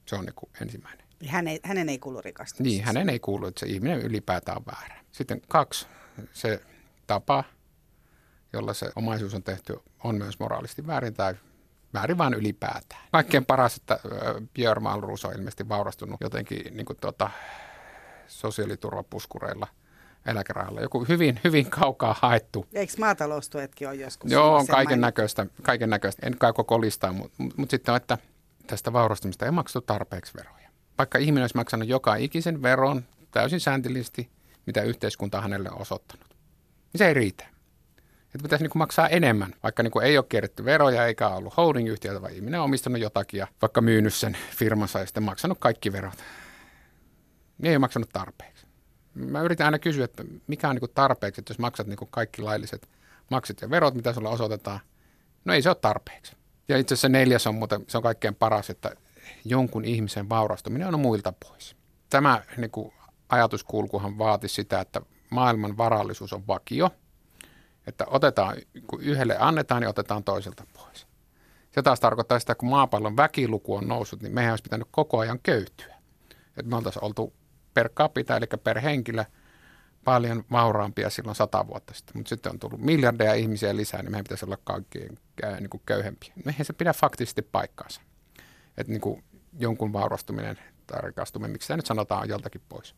Se on niin kuin ensimmäinen. Hän ei, hänen ei kuulu rikastua. Niin, hänen ei kuulu, että se ihminen ylipäätään on väärä. Sitten kaksi, se tapa, jolla se omaisuus on tehty, on myös moraalisesti väärin tai väärin vaan ylipäätään. Kaikkein paras, että Björn Malrus on ilmeisesti vaurastunut jotenkin niin kuin tuota, sosiaaliturvapuskureilla eläkerahalla. Joku hyvin, hyvin kaukaa haettu. Eikö maataloustuetkin ole joskus? Joo, on kaiken näköistä, kaiken näköistä. En kai koko listaa, mutta mut, mut sitten on, että tästä vaurastumista ei maksettu tarpeeksi veroja. Vaikka ihminen olisi maksanut joka ikisen veron täysin sääntillisesti, mitä yhteiskunta on hänelle on osoittanut, niin se ei riitä. Että pitäisi niin maksaa enemmän, vaikka niin ei ole kierretty veroja eikä ollut holding-yhtiötä, vaan ihminen on omistanut jotakin ja vaikka myynyt sen firmansa ja sitten maksanut kaikki verot. Niin ei ole maksanut tarpeeksi. Mä yritän aina kysyä, että mikä on niin tarpeeksi, että jos maksat niin kaikki lailliset maksut ja verot, mitä sulla osoitetaan, no ei se ole tarpeeksi. Ja itse asiassa neljäs on muuten, se on kaikkein paras, että jonkun ihmisen vaurastuminen on muilta pois. Tämä niin kuin, ajatuskulkuhan vaati sitä, että maailman varallisuus on vakio, että otetaan, kun yhdelle annetaan, niin otetaan toiselta pois. Se taas tarkoittaa sitä, että kun maapallon väkiluku on noussut, niin meidän olisi pitänyt koko ajan köyhtyä. Että me oltaisiin oltu per capita, eli per henkilö, paljon vauraampia silloin sata vuotta sitten. Mutta sitten on tullut miljardeja ihmisiä lisää, niin meidän pitäisi olla kaikkien äh, niin kuin köyhempiä. Eihän se pidä faktisesti paikkaansa. Että niin kuin jonkun vaurastuminen tai rikastuminen, miksi tämä nyt sanotaan, on joltakin pois.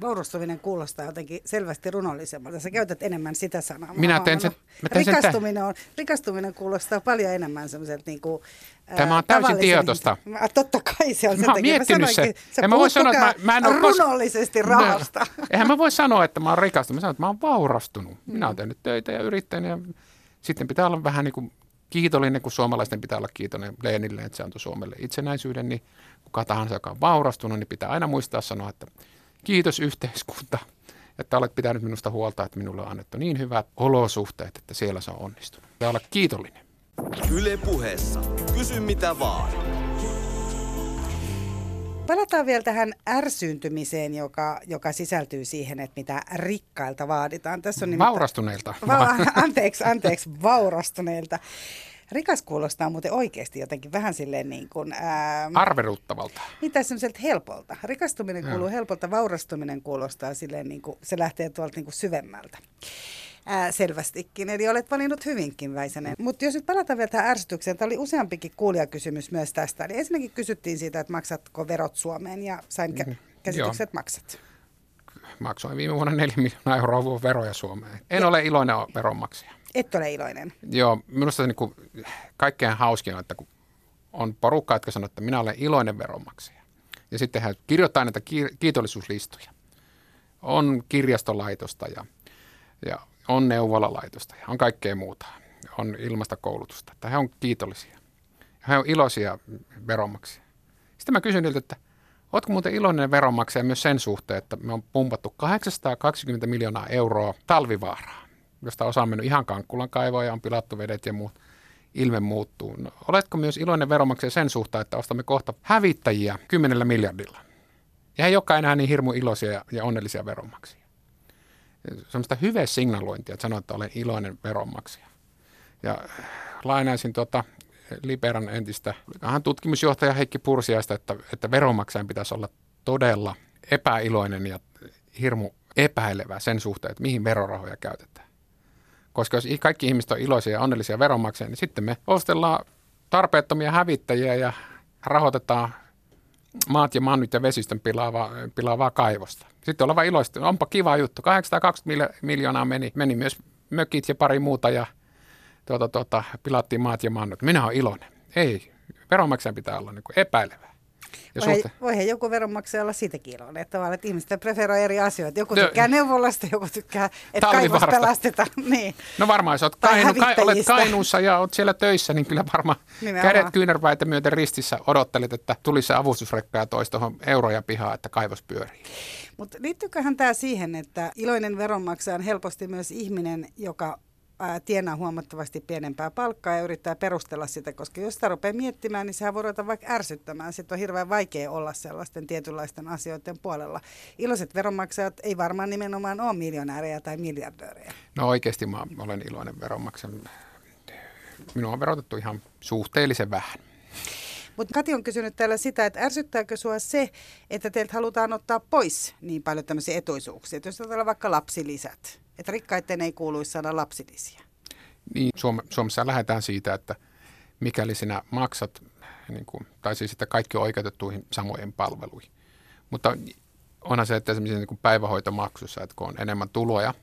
Vaurastuminen kuulostaa jotenkin selvästi runollisemmalta. Sä käytät enemmän sitä sanaa. Minä teen sen- mä teen sen rikastuminen, on, rikastuminen kuulostaa paljon enemmän semmoiselta niin kuin, Tämä on täysin tietoista. Mä, totta kai se on Mä sen takia. miettinyt sanoinkin, sen. Sä En mä voi sanoa, että mä- mä en kos- runollisesti rahasta. No, eihän mä voi sanoa, että mä oon rikastunut. Mä sanon, että mä oon vaurastunut. Minä oon tehnyt töitä ja yrittänyt ja sitten pitää olla vähän niin kuin kiitollinen, kun suomalaisten pitää olla kiitollinen Leenille, että se antoi Suomelle itsenäisyyden, niin kuka tahansa, joka on vaurastunut, niin pitää aina muistaa sanoa, että kiitos yhteiskunta, että olet pitänyt minusta huolta, että minulle on annettu niin hyvät olosuhteet, että siellä se on onnistunut. Pitää olla kiitollinen. Yle puheessa. Kysy mitä vaan. Palataan vielä tähän ärsyyntymiseen, joka, joka sisältyy siihen, että mitä rikkailta vaaditaan. Tässä on nimittäin- Vaurastuneilta. Va- *laughs* anteeksi, anteeksi, vaurastuneilta. Rikas kuulostaa muuten oikeasti jotenkin vähän silleen niin kuin, ää, Arveruttavalta. mitä semmoiselta helpolta. Rikastuminen kuuluu helpolta, vaurastuminen kuulostaa silleen niin kuin, se lähtee tuolta niin kuin syvemmältä. Ää, selvästikin, eli olet valinnut hyvinkin Väisänen. Mutta jos nyt palataan vielä tähän ärsytykseen, tämä oli useampikin kuulijakysymys myös tästä. Eli ensinnäkin kysyttiin siitä, että maksatko verot Suomeen ja sain kä- käsityksen, että maksat. maksoin viime vuonna 4 miljoonaa euroa veroja Suomeen. En ja. ole iloinen veronmaksaja. Et ole iloinen. Joo, minusta se niin kuin, kaikkein hauskin on, että kun on porukka, jotka sanoo, että minä olen iloinen veronmaksaja. Ja sitten hän kirjoittaa näitä kiitollisuuslistoja. On kirjastolaitosta ja, ja on neuvolalaitosta ja on kaikkea muuta. On ilmastokoulutusta. Että he on kiitollisia. He on iloisia veronmaksajia. Sitten mä kysyn niiltä, että ootko muuten iloinen veronmaksaja myös sen suhteen, että me on pumpattu 820 miljoonaa euroa talvivaaraa, josta osa on mennyt ihan Kankkulan kaivoon ja on pilattu vedet ja muut ilme muuttuu. No, oletko myös iloinen veronmaksaja sen suhteen, että ostamme kohta hävittäjiä kymmenellä miljardilla? Ja he olekaan enää niin hirmu iloisia ja, onnellisia veronmaksajia. Sellaista hyvää signalointia, että sanoo, että olen iloinen veronmaksaja. Ja lainaisin tuota Liberan entistä tutkimusjohtaja Heikki Pursiaista, että, että veronmaksajan pitäisi olla todella epäiloinen ja hirmu epäilevä sen suhteen, että mihin verorahoja käytetään. Koska jos kaikki ihmiset on iloisia ja onnellisia veronmaksajia, niin sitten me ostellaan tarpeettomia hävittäjiä ja rahoitetaan maat ja mannut ja vesistön pilaavaa, pilaavaa kaivosta. Sitten ollaan iloista. Onpa kiva juttu. 820 miljoonaa meni, meni myös mökit ja pari muuta ja tuota, tuota, pilattiin maat ja mannut. Minä olen iloinen. Ei, veronmaksajan pitää olla niin epäilevä. Ja voi, suhte- voihan joku veronmaksaja olla siitäkin iloinen, että, että ihmiset preferoi eri asioita. Joku tykkää no, neuvolasta, joku tykkää, että kaivos pelastetaan. *laughs* Niin. No varmaan, jos olet, kainu, kai, olet Kainuussa ja olet siellä töissä, niin kyllä varmaan Nimenomaan. kädet kyynärpäitä myöten ristissä odottelit, että tulisi se avustusrekka ja toisi tuohon euroja pihaa, että kaivos pyörii. Mutta liittyyköhän tämä siihen, että iloinen veronmaksaja on helposti myös ihminen, joka tienaa huomattavasti pienempää palkkaa ja yrittää perustella sitä, koska jos sitä rupeaa miettimään, niin sehän voi ruveta vaikka ärsyttämään. Sitten on hirveän vaikea olla sellaisten tietynlaisten asioiden puolella. Iloiset veronmaksajat ei varmaan nimenomaan ole miljonäärejä tai miljardöörejä. No oikeasti mä olen iloinen veronmaksaja. Minua on verotettu ihan suhteellisen vähän. Mutta Kati on kysynyt täällä sitä, että ärsyttääkö sinua se, että teiltä halutaan ottaa pois niin paljon tämmöisiä etuisuuksia. Että jos otetaan vaikka lapsilisät, että rikkaiden ei kuuluisi saada lapsilisiä. Niin, Suom- Suomessa lähdetään siitä, että mikäli sinä maksat, niin kuin, tai siis että kaikki on oikeutettuihin samoihin palveluihin. Mutta onhan se, että esimerkiksi niin kuin päivähoitomaksussa, että kun on enemmän tuloja,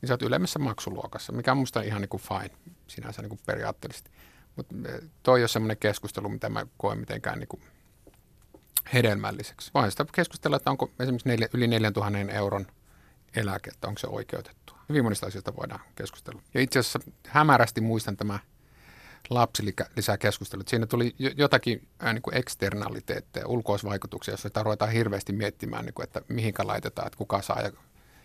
niin sä oot ylemmässä maksuluokassa, mikä on musta ihan niin kuin fine sinänsä niin kuin periaatteellisesti. Mutta eh, toi on semmoinen keskustelu, mitä mä koen mitenkään niin kuin hedelmälliseksi. Voin sitä keskustella, että onko esimerkiksi neljä, yli 4000 euron eläke, että onko se oikeutettua. Hyvin monista asioista voidaan keskustella. Ja itse asiassa hämärästi muistan tämä lapsilisäkeskustelu. Siinä tuli jotakin niin kuin eksternaliteetteja, ulkoisvaikutuksia, joissa ruvetaan hirveästi miettimään, niin kuin, että mihinkä laitetaan, että kuka saa ja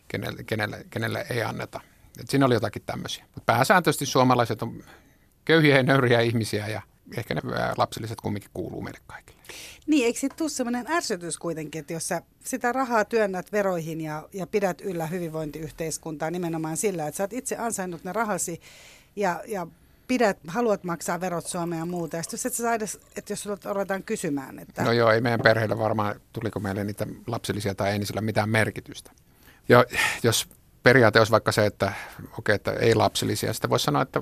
kenelle, kenelle, kenelle ei anneta. Et siinä oli jotakin tämmöisiä. Pääsääntöisesti suomalaiset on köyhiä ja nöyriä ihmisiä ja ehkä ne lapsilliset kumminkin kuuluu meille kaikille. Niin, eikö sitten tule sellainen ärsytys kuitenkin, että jos sä sitä rahaa työnnät veroihin ja, ja pidät yllä hyvinvointiyhteiskuntaa nimenomaan sillä, että sä oot itse ansainnut ne rahasi ja, ja pidät, haluat maksaa verot Suomeen ja muuta. Ja jos et sä edes, että jos ruvetaan kysymään. Että... No joo, ei meidän perheellä varmaan, tuliko meille niitä lapsillisia tai ei, niin sillä mitään merkitystä. Ja jos periaate olisi vaikka se, että, okay, että ei lapsillisia, sitten voisi sanoa, että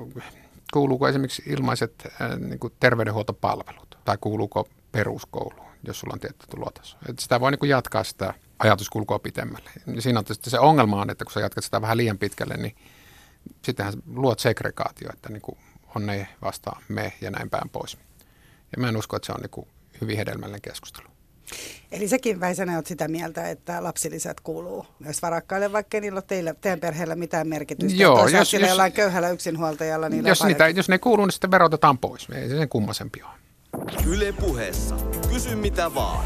kuuluuko esimerkiksi ilmaiset äh, niin kuin terveydenhuoltopalvelut tai kuuluuko peruskoulu, jos sulla on tietty tulotaso. Et sitä voi niin kuin jatkaa sitä ajatuskulkua pitemmälle. Siinä on tietysti se ongelma on, että kun sä jatkat sitä vähän liian pitkälle, niin sittenhän luot segregaatio, että niin kuin on ne vastaan me ja näin päin pois. Ja mä en usko, että se on niin kuin hyvin hedelmällinen keskustelu. Eli sekin Väisänen olet sitä mieltä, että lapsilisät kuuluu myös varakkaille, vaikka niillä ole teille, teidän perheellä mitään merkitystä. Joo, jos, jos, jollain köyhällä yksinhuoltajalla niillä jos, niitä, jos ne kuuluu, niin sitten verotetaan pois. Ei se sen kummasempi ole. Yle puheessa. Kysy mitä vaan.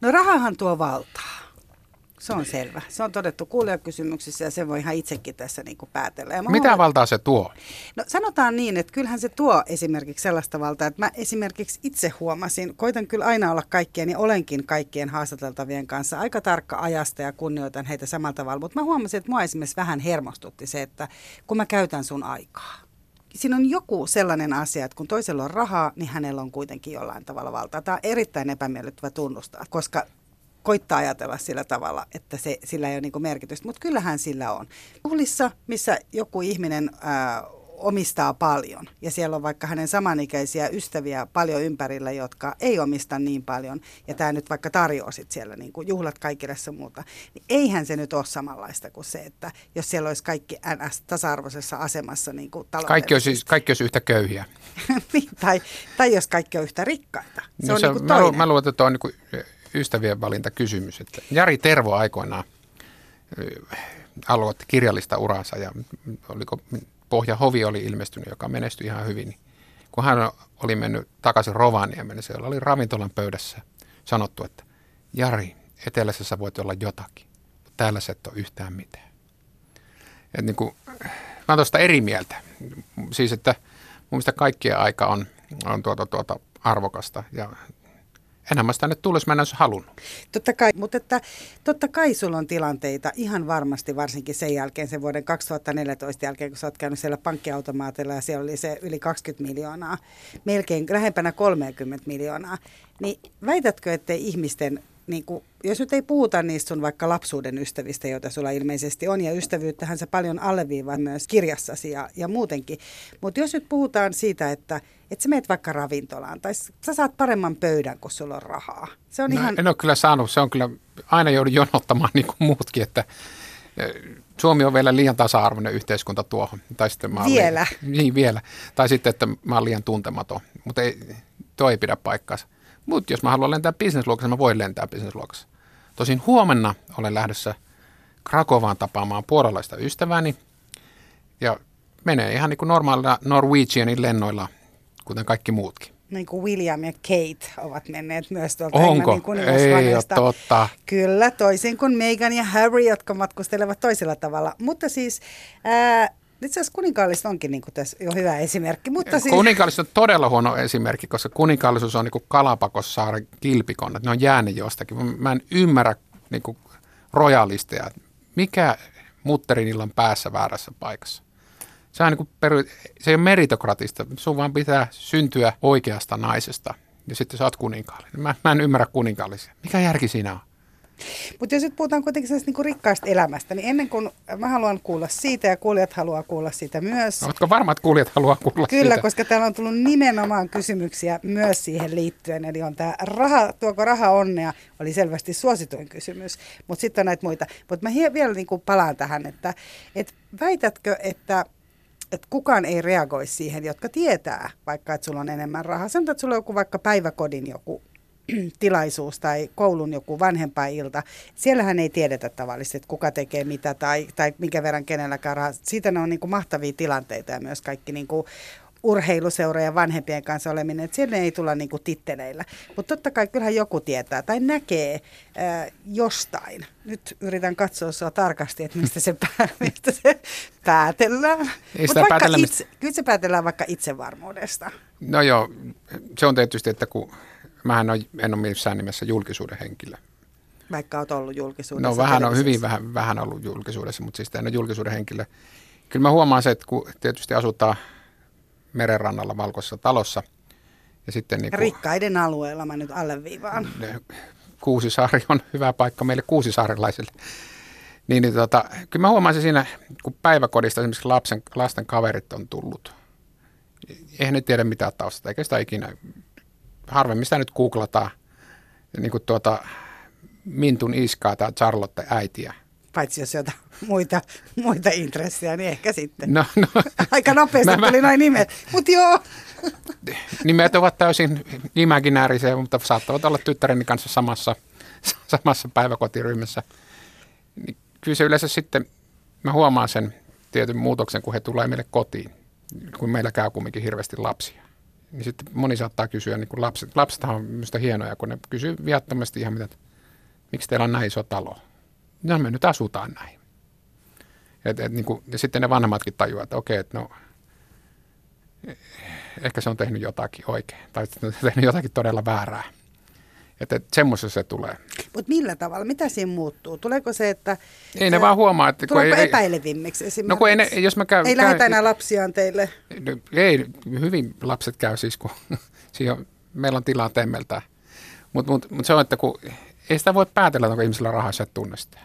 No rahahan tuo valtaa. Se on selvä. Se on todettu kuulijakysymyksissä ja se voi ihan itsekin tässä niin kuin päätellä. Ja Mitä huomaan, valtaa se tuo? No sanotaan niin, että kyllähän se tuo esimerkiksi sellaista valtaa, että mä esimerkiksi itse huomasin, koitan kyllä aina olla kaikkien ja olenkin kaikkien haastateltavien kanssa aika tarkka ajasta ja kunnioitan heitä samalla tavalla, mutta mä huomasin, että mua esimerkiksi vähän hermostutti se, että kun mä käytän sun aikaa siinä on joku sellainen asia, että kun toisella on rahaa, niin hänellä on kuitenkin jollain tavalla valtaa. Tämä on erittäin epämiellyttävä tunnustaa, koska koittaa ajatella sillä tavalla, että se, sillä ei ole niin merkitystä, mutta kyllähän sillä on. Juhlissa, missä joku ihminen ää, omistaa paljon ja siellä on vaikka hänen samanikäisiä ystäviä paljon ympärillä, jotka ei omista niin paljon ja tämä nyt vaikka tarjoaa sit siellä niin kuin juhlat kaikille se muuta, niin eihän se nyt ole samanlaista kuin se, että jos siellä olisi kaikki NS tasa-arvoisessa asemassa niin kuin kaikki, olisi, siis- kaikki olisi yhtä köyhiä. *laughs* niin, tai, tai jos kaikki on yhtä rikkaita. Se no on se, niin kuin mä, toinen. mä luulen, että tuo on niin ystävien valintakysymys. Että Jari Tervo aikoinaan aloitti kirjallista uransa ja oliko Pohja Hovi oli ilmestynyt, joka menestyi ihan hyvin. Kun hän oli mennyt takaisin Rovaniemelle, siellä oli ravintolan pöydässä sanottu, että Jari, eteläisessä voit olla jotakin, mutta täällä sä et ole yhtään mitään. Et niin kuin, mä olen tuosta eri mieltä. Siis, että mun mielestä kaikkien aika on, on tuota, tuota arvokasta ja enhän mä sitä nyt tulisi mennä, jos halunnut. Totta kai, mutta että, totta kai sulla on tilanteita ihan varmasti varsinkin sen jälkeen, sen vuoden 2014 jälkeen, kun sä oot käynyt siellä pankkiautomaatilla ja siellä oli se yli 20 miljoonaa, melkein lähempänä 30 miljoonaa, niin väitätkö, ettei ihmisten niin kuin, jos nyt ei puhuta niistä sun vaikka lapsuuden ystävistä, joita sulla ilmeisesti on, ja ystävyyttähän sä paljon alleviivaat myös kirjassasi ja, ja muutenkin, mutta jos nyt puhutaan siitä, että, että sä meet vaikka ravintolaan, tai sä saat paremman pöydän, kun sulla on rahaa. Se on no, ihan... En ole kyllä saanut, se on kyllä, aina joudun jonottamaan *laughs* niin kuin muutkin, että Suomi on vielä liian tasa-arvoinen yhteiskunta tuohon. Tai sitten mä vielä? Liian, niin vielä. Tai sitten, että mä olen liian tuntematon. Mutta ei, toi ei pidä paikkaansa. Mutta jos mä haluan lentää bisnesluokassa, mä voin lentää bisnesluokassa. Tosin huomenna olen lähdössä Krakovaan tapaamaan puolalaista ystävääni. Ja menee ihan niin kuin normaalilla Norwegianin lennoilla, kuten kaikki muutkin. Niin kuin William ja Kate ovat menneet myös tuolta Onko? Ei ole totta. Kyllä, toisin kuin Meghan ja Harry, jotka matkustelevat toisella tavalla. Mutta siis... Ää, itse asiassa kuninkaallisuus onkin niin kuin tässä jo hyvä esimerkki. Mutta siis... Kuninkaallisuus on todella huono esimerkki, koska kuninkaallisuus on niin kuin Kalapakossaaren kilpikonnat. Ne on jäänyt jostakin. Mä en ymmärrä niin kuin rojalisteja. Mikä mutteri niillä on päässä väärässä paikassa? Se, on niin kuin se ei ole meritokratista. Sun vaan pitää syntyä oikeasta naisesta. Ja sitten sä oot kuninkaallinen. Mä, mä en ymmärrä kuninkaallisia. Mikä järki siinä on? Mutta jos nyt puhutaan kuitenkin sellaista niinku rikkaasta elämästä, niin ennen kuin mä haluan kuulla siitä ja kuulijat haluaa kuulla siitä myös. Oletko varma, että kuulijat haluaa kuulla Kyllä, siitä? koska täällä on tullut nimenomaan kysymyksiä myös siihen liittyen. Eli on tämä raha, tuoko raha onnea, oli selvästi suosituin kysymys. Mutta sitten on näitä muita. Mutta mä vielä niinku palaan tähän, että et väitätkö, että että kukaan ei reagoi siihen, jotka tietää vaikka, että sulla on enemmän rahaa. Sanotaan, että sulla on joku vaikka päiväkodin joku *clears throat* tilaisuus tai koulun joku vanhempainilta. Siellähän ei tiedetä tavallisesti, että kuka tekee mitä tai, tai minkä verran kenelläkään rahaa. Siitä ne on niin kuin mahtavia tilanteita ja myös kaikki niin kuin urheiluseurojen vanhempien kanssa oleminen, että siellä ei tulla niin kuin titteleillä. Mutta totta kai kyllähän joku tietää tai näkee ää, jostain. Nyt yritän katsoa sua tarkasti, että mistä se, pää, *laughs* mistä se päätellään. Ei sitä päätellä, itse, kyllä se päätellään vaikka itsevarmuudesta. No joo, se on tietysti, että kun Mähän on, en ole missään nimessä julkisuuden henkilö. Vaikka olet ollut julkisuudessa? No vähän on hyvin vähän, vähän ollut julkisuudessa, mutta siis en ole julkisuuden henkilö. Kyllä mä huomaan se, että kun tietysti asutaan merenrannalla valkoisessa talossa. Ja sitten niin kuin, Rikkaiden alueella mä nyt alleviivaan. Kuusisaari on hyvä paikka meille kuusisaarilaisille. Niin, niin tota, kyllä mä huomaan se siinä, kun päiväkodista esimerkiksi lapsen, lasten kaverit on tullut. Eihän ne tiedä mitään taustasta, eikä sitä ikinä harvemmin sitä nyt googlataan niin kuin tuota, Mintun iskaa tai Charlotte äitiä. Paitsi jos jotain *laughs* muita, muita intressejä, niin ehkä sitten. No, no. *laughs* Aika nopeasti mä, tuli noin nimet, mutta joo. *laughs* Nimet ovat täysin imaginäärisiä, mutta saattavat olla tyttäreni kanssa samassa, samassa päiväkotiryhmässä. Niin kyllä se yleensä sitten, mä huomaan sen tietyn muutoksen, kun he tulee meille kotiin, kun meillä käy kumminkin hirveästi lapsia niin sitten moni saattaa kysyä, niin kuin lapset, lapsethan on minusta hienoja, kun ne kysyy viattomasti ihan mitä, että miksi teillä on näin iso talo? No me nyt asutaan näin. Et, et, niin kuin, ja sitten ne vanhemmatkin tajuavat, että okei, että no, ehkä se on tehnyt jotakin oikein, tai se on tehnyt jotakin todella väärää. Että et, semmoisessa se tulee. Mutta millä tavalla? Mitä siinä muuttuu? Tuleeko se, että... Ei ne vaan huomaa, että... Tuleeko ei, epäilevimmiksi esimerkiksi? No kun ei ne, jos mä käyn... Ei käy, lähetä enää lapsiaan teille? No, ei, hyvin lapset käy siis, kun *laughs* on, meillä on tilaa temmeltää. Mutta mut, mut se on, että kun ei sitä voi päätellä, onko ihmisellä rahaa, sä et tunne sitä.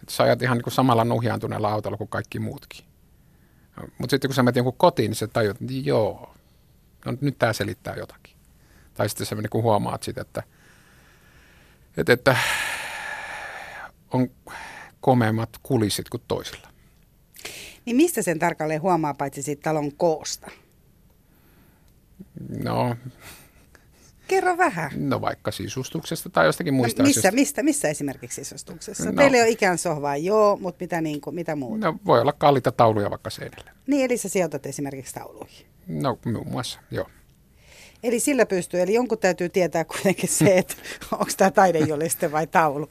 Että sä ajat ihan niin kuin samalla nuhjaantuneella autolla kuin kaikki muutkin. Mutta sitten kun sä menet jonkun kotiin, niin sä tajut, että joo, no nyt tämä selittää jotakin. Tai sitten sä niin huomaat sitä, että, että, että on komeammat kulissit kuin toisilla. Niin mistä sen tarkalleen huomaa paitsi siitä talon koosta? No, Kerro vähän. no vaikka sisustuksesta tai jostakin muista no, missä, asioista. mistä, missä esimerkiksi sisustuksessa? No. No. Teillä ei ole ikään sohvaa, joo, mutta mitä, niin kuin, mitä muuta? No. No, voi olla kalliita tauluja vaikka seinällä. Niin, eli sä sijoitat esimerkiksi tauluihin. No muun muassa, joo. Eli sillä pystyy, eli jonkun täytyy tietää kuitenkin se, että *laughs* onko tämä taidejoliste vai taulu.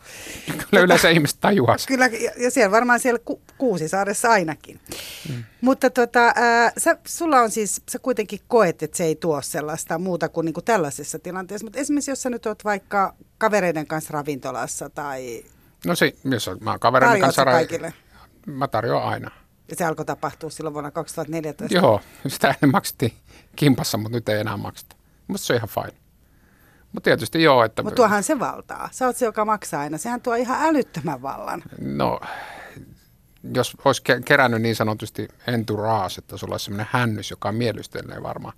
Kyllä yleensä ihmiset tajuaa. Kyllä, ja- siellä varmaan siellä ku, Kuusisaaressa ainakin. Mm. Mutta tota, ää, sä, sulla on siis, sä kuitenkin koet, että se ei tuo sellaista muuta kuin, niinku tällaisessa tilanteessa. Mutta esimerkiksi jos sä nyt oot vaikka kavereiden kanssa ravintolassa tai No se, jos mä oon kavereiden kanssa, ra- kaikille. mä tarjoan aina. Ja se alkoi tapahtua silloin vuonna 2014. Joo, *laughs* sitä ennen maksettiin kimpassa, mutta nyt ei enää makseta. Mutta se on ihan fine. Mutta tietysti joo, että... Mutta tuohan se valtaa. Sä oot se, joka maksaa aina. Sehän tuo ihan älyttömän vallan. No, jos olisi ke- kerännyt niin sanotusti enturaas, että sulla olisi sellainen hännys, joka miellystelee varmaan.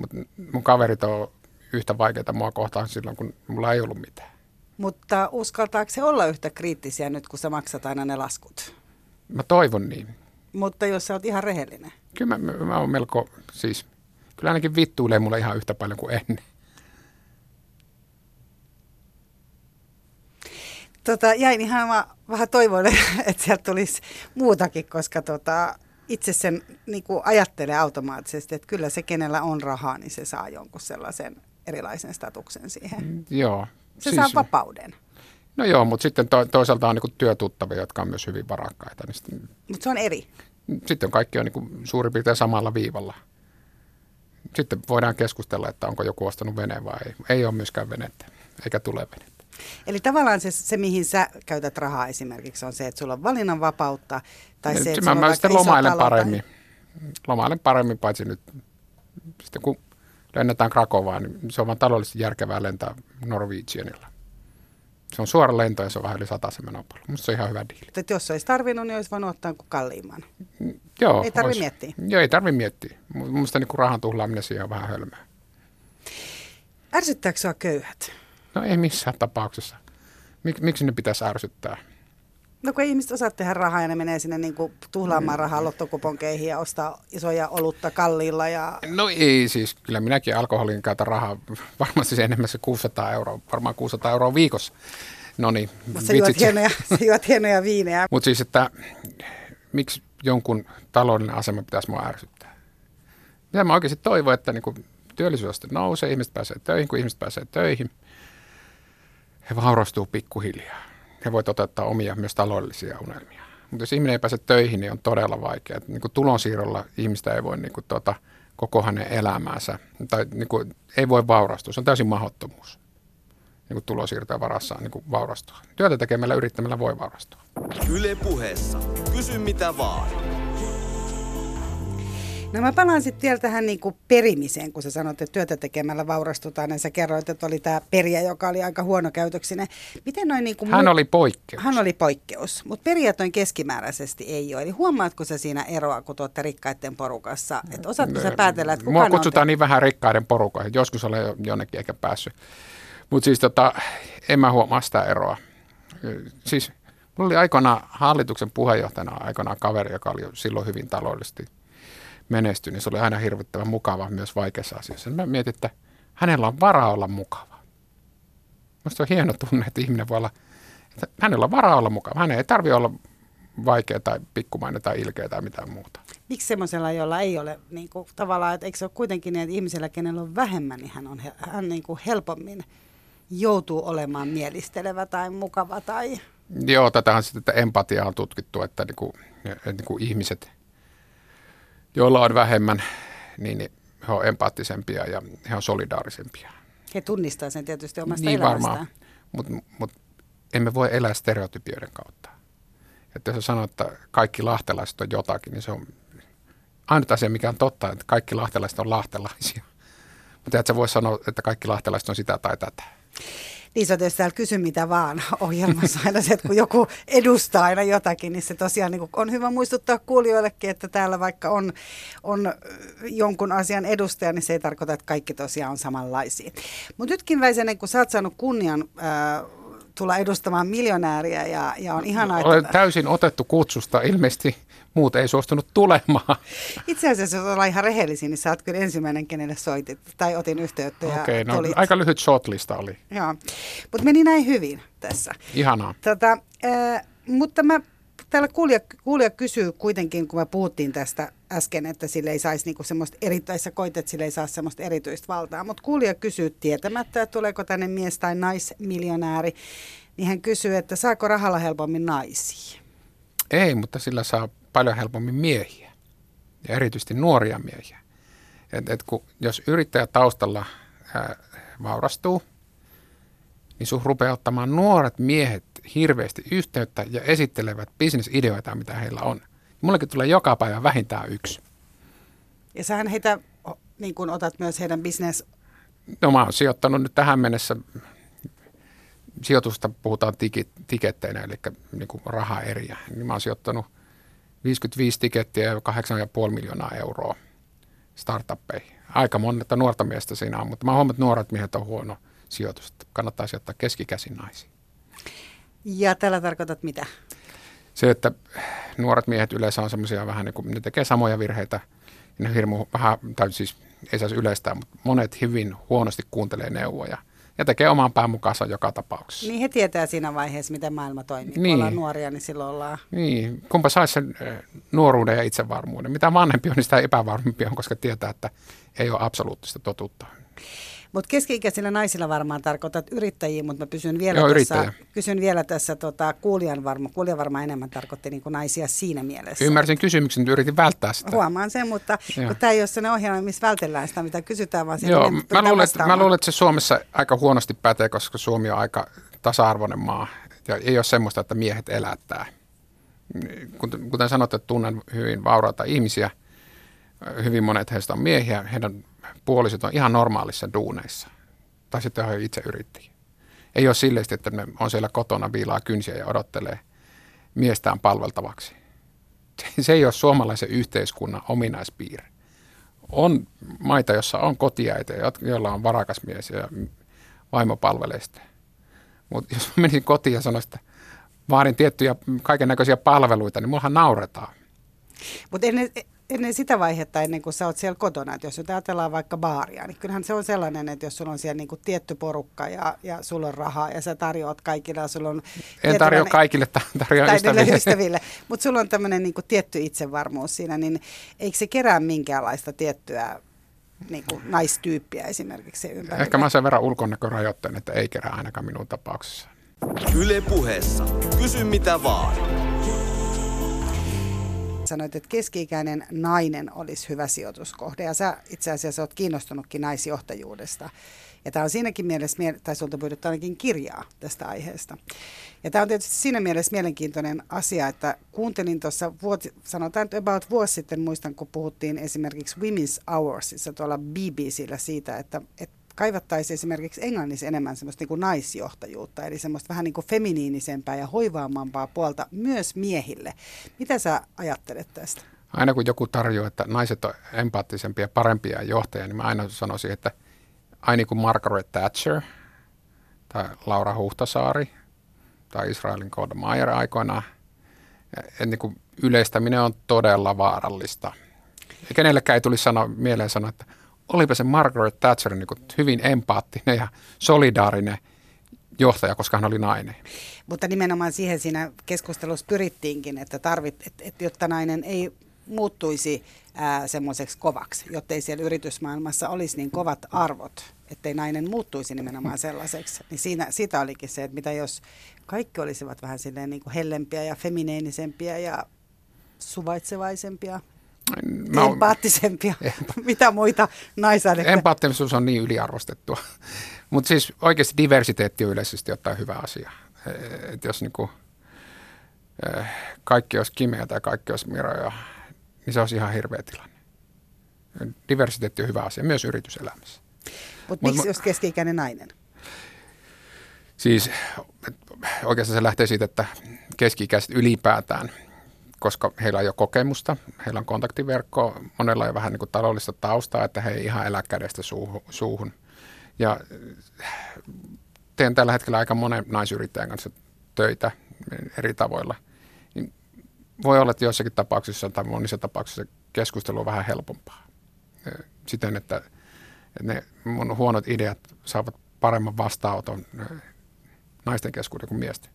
Mutta mun kaverit on yhtä vaikeita mua kohtaan silloin, kun mulla ei ollut mitään. Mutta uskaltaako se olla yhtä kriittisiä nyt, kun sä maksat aina ne laskut? Mä toivon niin. Mutta jos sä oot ihan rehellinen. Kyllä mä, mä, mä oon melko, siis, kyllä ainakin vittuilee mulle ihan yhtä paljon kuin ennen. Tota, jäin ihan mä vähän toivoin, *laughs* että sieltä tulisi muutakin, koska tota, itse sen niin kuin ajattelee automaattisesti, että kyllä se, kenellä on rahaa, niin se saa jonkun sellaisen erilaisen statuksen siihen. Joo. Se siis, saa vapauden, No joo, mutta sitten to, toisaalta on niin työtuttavia, jotka on myös hyvin varakkaita. Niin sitten, mutta se on eri. sitten kaikki on niin suurin piirtein samalla viivalla. Sitten voidaan keskustella, että onko joku ostanut veneen vai ei. Ei ole myöskään venettä, eikä tule venettä. Eli tavallaan se, se, mihin sä käytät rahaa esimerkiksi, on se, että sulla on valinnanvapautta. Tai se, että mä, mä sitten lomailen talo tai- paremmin. Lomailen paremmin, paitsi nyt sitten kun lennetään Krakovaan, niin se on vaan taloudellisesti järkevää lentää Norwegianilla. Se on suora lento ja se on vähän yli sata se menopallo. Musta se on ihan hyvä diili. Että jos olisi tarvinnut, niin olisi voinut ottaa jonkun kalliimman. Joo, Ei tarvi ois- miettiä. Joo, ei tarvi miettiä. Minusta niin rahan tuhlaaminen siihen on vähän hölmöä. Ärsyttääkö sua köyhät? No ei missään tapauksessa. Mik, miksi ne pitäisi ärsyttää? No kun ihmiset osaa tehdä rahaa ja ne menee sinne niin kuin tuhlaamaan rahaa lottokuponkeihin ja ostaa isoja olutta kalliilla. Ja... No ei siis, kyllä minäkin alkoholin käytän rahaa varmasti enemmän se 600 euroa, varmaan 600 euroa viikossa. No niin, Mutta sä juot hienoja, sä juot hienoja viinejä. Mutta siis, että miksi jonkun taloudellinen asema pitäisi mua ärsyttää? Mitä mä oikeasti toivon, että niinku työllisyysaste nousee, ihmiset pääsee töihin, kun ihmiset pääsee töihin, he vaurastuu pikkuhiljaa. He voi toteuttaa omia myös taloudellisia unelmia. Mutta jos ihminen ei pääse töihin, niin on todella vaikea. Niin kuin tulonsiirrolla ihmistä ei voi niin kuin, tuota, koko hänen elämäänsä, tai niin kuin, ei voi vaurastua. Se on täysin mahdottomuus. Niin kuin tulonsiirtojen varassa niin kuin vaurastua. Työtä tekemällä yrittämällä voi vaurastua. Yle puheessa. Kysy mitä vaan. No mä palaan sitten vielä tähän niin kuin perimiseen, kun sä sanoit, että työtä tekemällä vaurastutaan, ja sä kerroit, että oli tämä perijä, joka oli aika huonokäytöksinen. Miten noin niin kuin Hän muu- oli poikkeus. Hän oli poikkeus, mutta perijät noin keskimääräisesti ei ole. Eli huomaatko sä siinä eroa, kun te olette rikkaiden porukassa? Että osaatko sä päätellä, että kuka Mua on kutsutaan te- niin vähän rikkaiden porukoihin. Joskus olen jo jonnekin ehkä päässyt. Mutta siis tota, en mä huomaa sitä eroa. Siis mulla oli aikoinaan hallituksen puheenjohtajana aikoinaan kaveri, joka oli silloin hyvin taloudellisesti menestynyt. Se oli aina hirvittävän mukava myös vaikeissa asioissa. Mä mietin, että hänellä on varaa olla mukava. Musta on hieno tunne, että ihminen voi olla, että hänellä on varaa olla mukava. Hänen ei tarvitse olla vaikea tai pikkumainen tai ilkeä tai mitään muuta. Miksi semmoisella, jolla ei ole niin kuin, tavallaan, että eikö se ole kuitenkin niin, että ihmisellä, kenellä on vähemmän, niin hän, on, hän niin kuin helpommin joutuu olemaan mielistelevä tai mukava tai... Joo, tätähän sitten että empatia on tutkittu, että niin kuin, että niin kuin ihmiset, joilla on vähemmän, niin, niin he on empaattisempia ja he on solidaarisempia. He tunnistaa sen tietysti omasta niin elämästään. varmaan, mutta mut, emme voi elää stereotypioiden kautta. Että jos sanoo, että kaikki lahtelaiset on jotakin, niin se on ainut asia, mikä on totta, että kaikki lahtelaiset on lahtelaisia. Mutta et sä voi sanoa, että kaikki lahtelaiset on sitä tai tätä. Niin tietysti täällä kysy mitä vaan ohjelmassa aina se, että kun joku edustaa aina jotakin, niin se tosiaan niin on hyvä muistuttaa kuulijoillekin, että täällä vaikka on, on jonkun asian edustaja, niin se ei tarkoita, että kaikki tosiaan on samanlaisia. Mutta nytkin Väisänen, kun sä oot saanut kunnian ää, tulla edustamaan miljonääriä ja, ja on ihanaa, että... Olen täysin otettu kutsusta. Ilmeisesti muut ei suostunut tulemaan. Itse asiassa, jos ollaan ihan rehellisiä, niin sä oot kyllä ensimmäinen, kenelle soitit tai otin yhteyttä ja Okei, no tulit. aika lyhyt shotlista oli. Joo, mutta meni näin hyvin tässä. Ihanaa. Tota, äh, mutta mä, täällä kuulija, kuulija kysyy kuitenkin, kun me puhuttiin tästä äsken, että sille ei saisi niinku semmoista erittäistä koit, että sille ei saa semmoista erityistä valtaa. Mutta kuulija kysyy tietämättä, että tuleeko tänne mies- tai naismiljonääri, niin hän kysyy, että saako rahalla helpommin naisia? Ei, mutta sillä saa paljon helpommin miehiä ja erityisesti nuoria miehiä. Et, et kun, jos yrittäjä taustalla ää, vaurastuu, niin sun rupeaa ottamaan nuoret miehet hirveästi yhteyttä ja esittelevät bisnesideoita, mitä heillä on. Mullekin tulee joka päivä vähintään yksi. Ja sähän heitä, niin kun otat myös heidän business... No mä oon sijoittanut nyt tähän mennessä, sijoitusta puhutaan tiki, tiketteinä, eli niin kuin rahaeriä. Niin mä oon sijoittanut 55 tikettiä ja 8,5 miljoonaa euroa startuppeihin. Aika monetta nuorta miestä siinä on, mutta mä huomaan, että nuoret miehet on huono sijoitus. Kannattaa sijoittaa keskikäsin naisiin. Ja tällä tarkoitat mitä? Se, että nuoret miehet yleensä on semmoisia vähän niin kuin, ne tekee samoja virheitä. Ne hirmu vähän, tai siis ei saisi yleistää, mutta monet hyvin huonosti kuuntelee neuvoja ja tekee oman pään mukaansa joka tapauksessa. Niin he tietää siinä vaiheessa, miten maailma toimii. Kun Niin. ollaan nuoria, niin silloin ollaan... Niin, kumpa saisi sen eh, nuoruuden ja itsevarmuuden. Mitä vanhempi on, niin sitä epävarmempi on, koska tietää, että ei ole absoluuttista totuutta. Mutta keski-ikäisillä naisilla varmaan tarkoitat yrittäjiä, mutta mä pysyn vielä Joo, tässä, yrittäjä. kysyn vielä tässä tota, kuulijan varma. Kuulijan varmaan enemmän tarkoitti niin kuin naisia siinä mielessä. Ymmärsin kysymyksen, mutta yritin välttää sitä. Huomaan sen, mutta tämä ei ole sellainen ohjelma, missä vältellään sitä, mitä kysytään, vaan Joo, mä luulen, että, mä luulen, että se Suomessa aika huonosti pätee, koska Suomi on aika tasa-arvoinen maa. Ja ei ole semmoista, että miehet elättää. Kuten, kuten sanot, että tunnen hyvin vauraita ihmisiä. Hyvin monet heistä on miehiä. Heidän puolisot on ihan normaalissa duuneissa. Tai sitten he itse yrittäjiä. Ei ole silleen, että ne on siellä kotona viilaa kynsiä ja odottelee miestään palveltavaksi. Se- ei ole suomalaisen yhteiskunnan ominaispiirre on maita, jossa on kotiäitä, joilla on varakas mies ja vaimo palvelee sitä. Mutta jos menisin kotiin ja sanoisin, että vaadin tiettyjä kaiken näköisiä palveluita, niin mullahan nauretaan. Mutta ennen, sitä vaihetta, ennen kuin sä oot siellä kotona, että jos nyt ajatellaan vaikka baaria, niin kyllähän se on sellainen, että jos sulla on siellä niinku tietty porukka ja, ja sulla on rahaa ja sä tarjoat kaikille ja sulla on... En tarjoa kaikille, ta- tarjoan tai niille ystäville. ystäville. Mutta sulla on tämmöinen niinku tietty itsevarmuus siinä, niin eikö se kerää minkäänlaista tiettyä niinku naistyyppiä esimerkiksi ympärille? Ehkä mä sen verran ulkonäkörajoitteen, että ei kerää ainakaan minun tapauksessa. Yle puheessa. Kysy mitä vaan. Sanoit, että keski-ikäinen nainen olisi hyvä sijoituskohde ja sä itse asiassa olet kiinnostunutkin naisjohtajuudesta. Ja tämä on siinäkin mielessä, mie- tai sulta pyydetty ainakin kirjaa tästä aiheesta. Ja tämä on tietysti siinä mielessä mielenkiintoinen asia, että kuuntelin tuossa, vuoti, sanotaan että about vuosi sitten, muistan kun puhuttiin esimerkiksi Women's Hoursissa tuolla BBCllä siitä, että, että kaivattaisiin esimerkiksi englannissa enemmän semmoista niin kuin naisjohtajuutta, eli semmoista vähän niin kuin feminiinisempää ja hoivaamampaa puolta myös miehille. Mitä sä ajattelet tästä? Aina kun joku tarjoaa, että naiset on empaattisempia parempia johtajia, niin mä aina sanoisin, että aina kuin Margaret Thatcher tai Laura Huhtasaari tai Israelin Golda Meir aikoinaan, että niin yleistäminen on todella vaarallista. Ja kenellekään ei tulisi sanoa, mieleen sanoa, että olipa se Margaret Thatcher niin kuin hyvin empaattinen ja solidaarinen johtaja, koska hän oli nainen. Mutta nimenomaan siihen siinä keskustelussa pyrittiinkin, että tarvit, että, että jotta nainen ei muuttuisi semmoiseksi kovaksi, jotta ei siellä yritysmaailmassa olisi niin kovat arvot, ettei nainen muuttuisi nimenomaan sellaiseksi. Niin siinä, siitä olikin se, että mitä jos kaikki olisivat vähän silleen niin kuin hellempiä ja femineinisempia ja suvaitsevaisempia, Mä empaattisempia, mitä muita naisaidetta. Empaattisuus on niin yliarvostettua. Mutta siis oikeasti diversiteetti on yleisesti ottaen hyvä asia. Et jos niinku, eh, kaikki olisi Kimeä tai kaikki olisi Miroja, niin se olisi ihan hirveä tilanne. Diversiteetti on hyvä asia, myös yrityselämässä. Mutta miksi jos keski-ikäinen nainen? Siis oikeastaan se lähtee siitä, että keski-ikäiset ylipäätään, koska heillä on jo kokemusta, heillä on kontaktiverkko, monella on vähän niin kuin taloudellista taustaa, että he ei ihan elä kädestä suuhun. Ja teen tällä hetkellä aika monen naisyrittäjän kanssa töitä eri tavoilla. Niin voi olla, että joissakin tapauksissa tai monissa tapauksissa keskustelu on vähän helpompaa. Siten, että ne mun huonot ideat saavat paremman vastaanoton naisten keskuuden kuin miesten.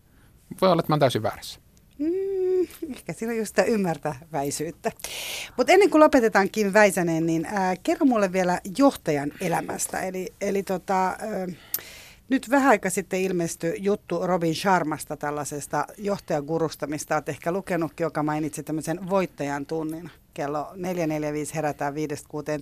Voi olla, että mä oon täysin väärässä. Mm, *laughs* ehkä siinä on just sitä ymmärtäväisyyttä. Mutta ennen kuin lopetetaan Kim Väisänen, niin ää, kerro mulle vielä johtajan elämästä. Eli, eli tota, ää, nyt vähän aika sitten ilmestyi juttu Robin Sharmasta, tällaisesta johtajagurusta, mistä olet ehkä lukenutkin, joka mainitsi tämmöisen voittajan tunnin. Kello 4.45 herätään 5.6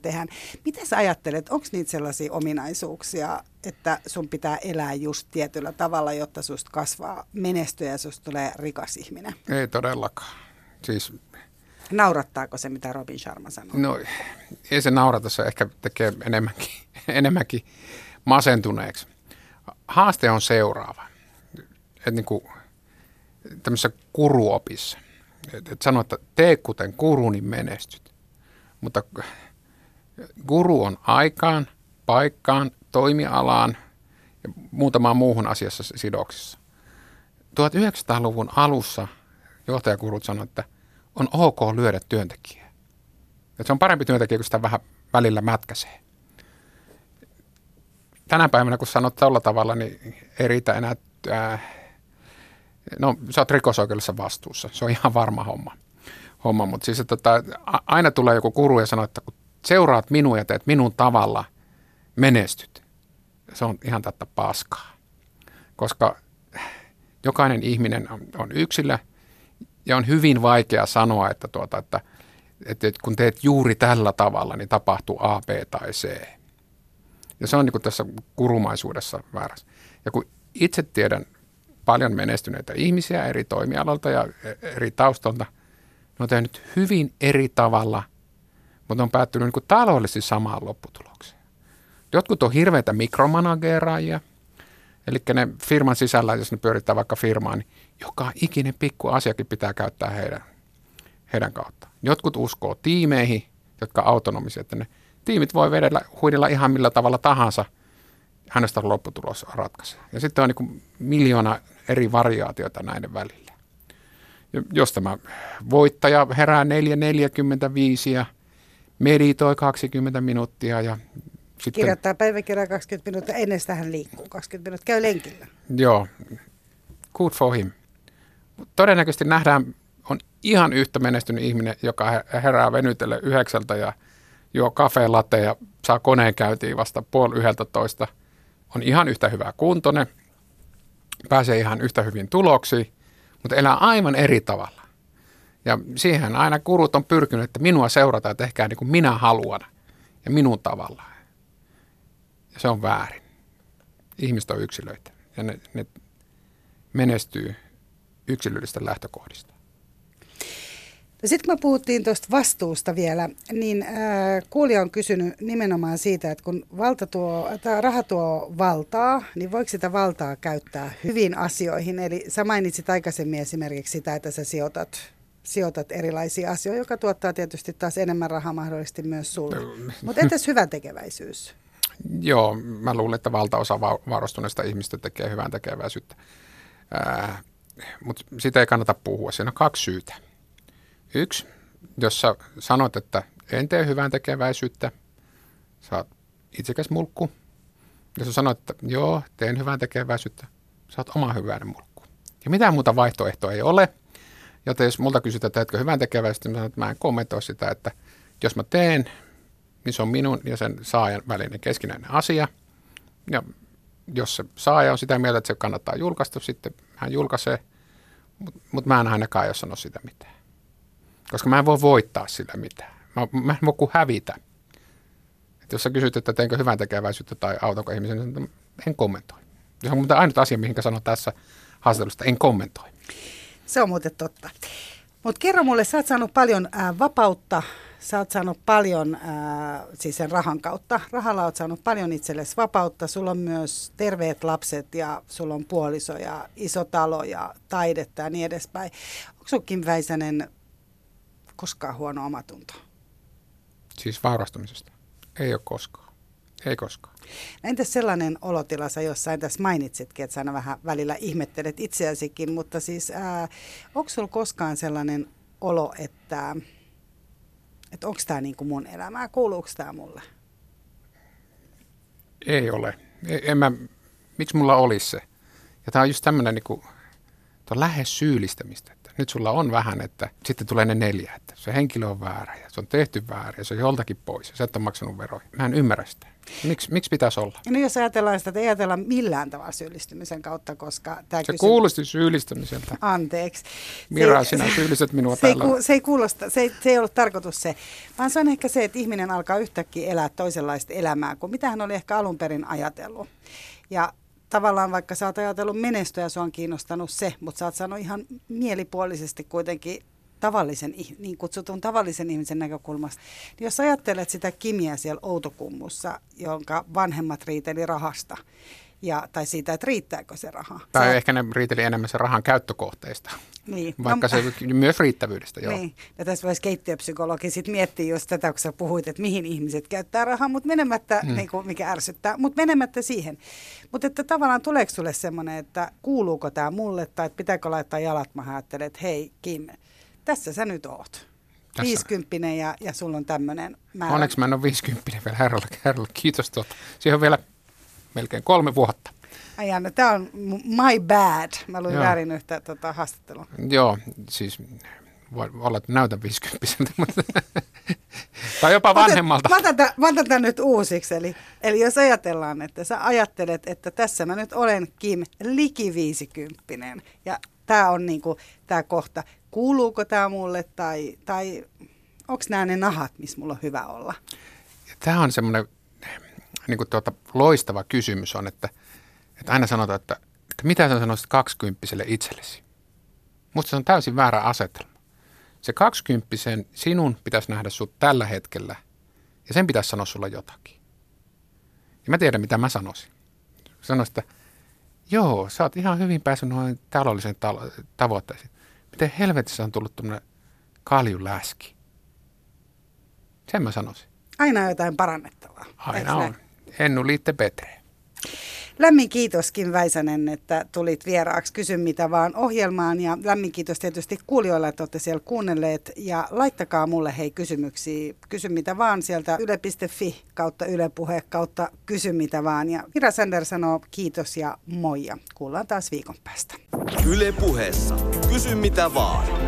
tehdään. Mitä sä ajattelet, onko niitä sellaisia ominaisuuksia, että sun pitää elää just tietyllä tavalla, jotta susta kasvaa menestyä ja susta tulee rikas ihminen? Ei todellakaan. Siis Naurattaako se, mitä Robin Sharma sanoo? No ei se naurata, se ehkä tekee enemmänkin, enemmänkin masentuneeksi haaste on seuraava. Että niin kuin tämmöisessä kuruopissa. Että et sano, että tee kuten guru, niin menestyt. Mutta guru on aikaan, paikkaan, toimialaan ja muutamaan muuhun asiassa sidoksissa. 1900-luvun alussa johtajakurut sanoivat, että on ok lyödä työntekijää. Että se on parempi työntekijä, kun sitä vähän välillä mätkäsee tänä päivänä, kun sanot tällä tavalla, niin ei riitä enää, ää, no sä oot rikosoikeudessa vastuussa, se on ihan varma homma. homma. Mutta siis että, tota, aina tulee joku kuru ja sanoo, että kun seuraat minua ja teet minun tavalla, menestyt. Se on ihan tätä paskaa. Koska jokainen ihminen on, on yksilö ja on hyvin vaikea sanoa, että, tuota, että, että kun teet juuri tällä tavalla, niin tapahtuu A, B tai C ja se on niin kuin tässä kurumaisuudessa väärässä. Ja kun itse tiedän paljon menestyneitä ihmisiä eri toimialalta ja e- eri taustalta, ne on tehnyt hyvin eri tavalla, mutta on päättynyt niin taloudellisesti samaan lopputulokseen. Jotkut on hirveitä mikromanageeraajia, eli ne firman sisällä, jos ne pyörittää vaikka firmaa, niin joka ikinen pikku asiakin pitää käyttää heidän, heidän kautta. Jotkut uskoo tiimeihin, jotka autonomisia, että ne tiimit voi vedellä, huidella ihan millä tavalla tahansa, hänestä lopputulos ratkaisee. Ja sitten on niin miljoona eri variaatioita näiden välillä. Ja jos tämä voittaja herää 4.45 ja meditoi 20 minuuttia ja sitten... Kirjoittaa päiväkirjaa 20 minuuttia, ennen sitä hän liikkuu 20 minuuttia, käy lenkillä. Joo, good for him. Todennäköisesti nähdään, on ihan yhtä menestynyt ihminen, joka herää venytelle yhdeksältä ja – juo kafe latte ja saa koneen käyntiin vasta puoli yhdeltä toista, on ihan yhtä hyvä kuntone, pääsee ihan yhtä hyvin tuloksiin, mutta elää aivan eri tavalla. Ja siihen aina kurut on pyrkinyt, että minua seurataan ja tehkää niin kuin minä haluan ja minun tavallaan. Ja se on väärin. Ihmiset on yksilöitä ja ne, ne menestyy yksilöllistä lähtökohdista. Sitten kun me puhuttiin tuosta vastuusta vielä, niin äh, kuulija on kysynyt nimenomaan siitä, että kun valta tuo, tämä raha tuo valtaa, niin voiko sitä valtaa käyttää hyvin asioihin? Eli sä mainitsit aikaisemmin esimerkiksi sitä, että sä sijoitat, sijoitat erilaisia asioita, joka tuottaa tietysti taas enemmän rahaa mahdollisesti myös sulle. Mutta entäs hyvän tekeväisyys? *laughs* Joo, mä luulen, että valtaosa varustuneista ihmistä tekee hyvän tekeväisyyttä. Äh, Mutta sitä ei kannata puhua. Siinä on kaksi syytä Yksi, jos sä sanot, että en tee hyvän tekeväisyyttä, sä oot itsekäs mulkku. Jos sä sanot, että joo, teen hyvän tekeväisyyttä, sä oot oma hyvän mulkku. Ja mitään muuta vaihtoehtoa ei ole. Joten jos multa kysytään, että teetkö hyvän tekeväisyyttä, mä sanon, että mä en kommentoi sitä, että jos mä teen, niin se on minun ja sen saajan välinen keskinäinen asia. Ja jos se saaja on sitä mieltä, että se kannattaa julkaista, sitten hän julkaisee, mutta mut mä en ainakaan jos sano sitä mitään. Koska mä en voi voittaa sillä mitään. Mä, mä en voi kuin hävitä. Et jos sä kysyt, että teenkö hyvän tekeväisyyttä tai autanko ihmisen, niin en kommentoi. Se on muuten ainut asia, mihin sanon tässä haastattelusta, en kommentoi. Se on muuten totta. Mutta kerro mulle, sä oot saanut paljon ää, vapautta sä oot saanut paljon ää, siis sen rahan kautta. Rahalla oot saanut paljon itsellesi vapautta. Sulla on myös terveet lapset ja sulla on puoliso ja iso talo ja taidetta ja niin edespäin. Onko sun Väisänen koskaan huono omatunto? Siis vaurastumisesta? Ei ole koskaan. Ei koskaan. No entäs sellainen olotila, sä jossain tässä mainitsitkin, että sä aina vähän välillä ihmettelet itseäsikin, mutta siis ää, onko sulla koskaan sellainen olo, että, että onko tämä niinku mun elämää, kuuluuko tämä mulle? Ei ole. E, en mä, miksi mulla olisi se? Ja tämä on just tämmöinen niinku, lähes syyllistämistä nyt sulla on vähän, että sitten tulee ne neljä, että se henkilö on väärä ja se on tehty väärin ja se on joltakin pois ja sä et ole maksanut veroja. Mä en ymmärrä sitä. Miks, miksi pitäisi olla? No jos ajatellaan sitä, että ei ajatella millään tavalla syyllistymisen kautta, koska tämä Se kysymys... kuulosti syyllistämiseltä. Anteeksi. Mira, se, sinä syyllistät minua se täällä. Ei, ku, se, ei kuulosta, se, ei, se ei ollut tarkoitus se, vaan se on ehkä se, että ihminen alkaa yhtäkkiä elää toisenlaista elämää kuin mitä hän oli ehkä alun perin ajatellut. Ja tavallaan vaikka sä oot ajatellut menestyä ja se on kiinnostanut se, mutta sä oot saanut ihan mielipuolisesti kuitenkin tavallisen, niin kutsutun tavallisen ihmisen näkökulmasta. Niin jos ajattelet sitä Kimiä siellä Outokummussa, jonka vanhemmat riiteli rahasta, ja, tai siitä, että riittääkö se raha. Tai Sä... ehkä ne riiteli enemmän se rahan käyttökohteista. Niin. Vaikka no, se *laughs* myös riittävyydestä, joo. Niin. Ja tässä voisi keittiöpsykologi sitten miettiä just tätä, kun sä puhuit, että mihin ihmiset käyttää rahaa, mutta menemättä, hmm. niin kuin, mikä ärsyttää, mutta menemättä siihen. Mutta että tavallaan tuleeko sulle semmoinen, että kuuluuko tämä mulle, tai että pitääkö laittaa jalat mä ajattelen, että hei Kim, tässä sä nyt oot. Tässä. 50 ja, ja sulla on tämmöinen määrä. Onneksi mä en ole 50 vielä herralla, herralla. Kiitos tuota. Siihen on vielä melkein kolme vuotta. Ai Janne, tämä on my bad. Mä luin Joo. väärin yhtä tota, haastattelua. Joo, siis voi olla, että näytän 50 *laughs* mutta tai jopa vanhemmalta. Mä otan, mä otan tämän nyt uusiksi. Eli, eli jos ajatellaan, että sä ajattelet, että tässä mä nyt olen Kim liki 50 ja tämä on niinku tämä kohta, kuuluuko tämä mulle tai, tai onko nämä ne nahat, missä mulla on hyvä olla? Tämä on semmoinen niin kuin tuota, loistava kysymys on, että, että aina sanotaan, että, että mitä sä sanoisit kaksikymppiselle itsellesi. Musta se on täysin väärä asetelma. Se kaksikymppisen sinun pitäisi nähdä sut tällä hetkellä ja sen pitäisi sanoa sulla jotakin. Ja mä tiedän, mitä mä sanoisin. Sanoisin, että joo, sä oot ihan hyvin päässyt noin taloudellisen talo- tavoitteisiin. Miten helvetissä on tullut tämmöinen kaljuläski? Sen mä sanoisin. Aina on jotain parannettavaa. Aina on. Ennu liitte Petre. Lämmin kiitos Kim Väisänen, että tulit vieraaksi Kysy mitä vaan ohjelmaan ja lämmin kiitos tietysti kuulijoille, että olette siellä kuunnelleet ja laittakaa mulle hei kysymyksiä, kysy mitä vaan sieltä yle.fi kautta ylepuhe kautta kysy mitä vaan ja Vira Sander sanoo kiitos ja moi ja kuullaan taas viikon päästä. Yle puheessa kysy mitä vaan.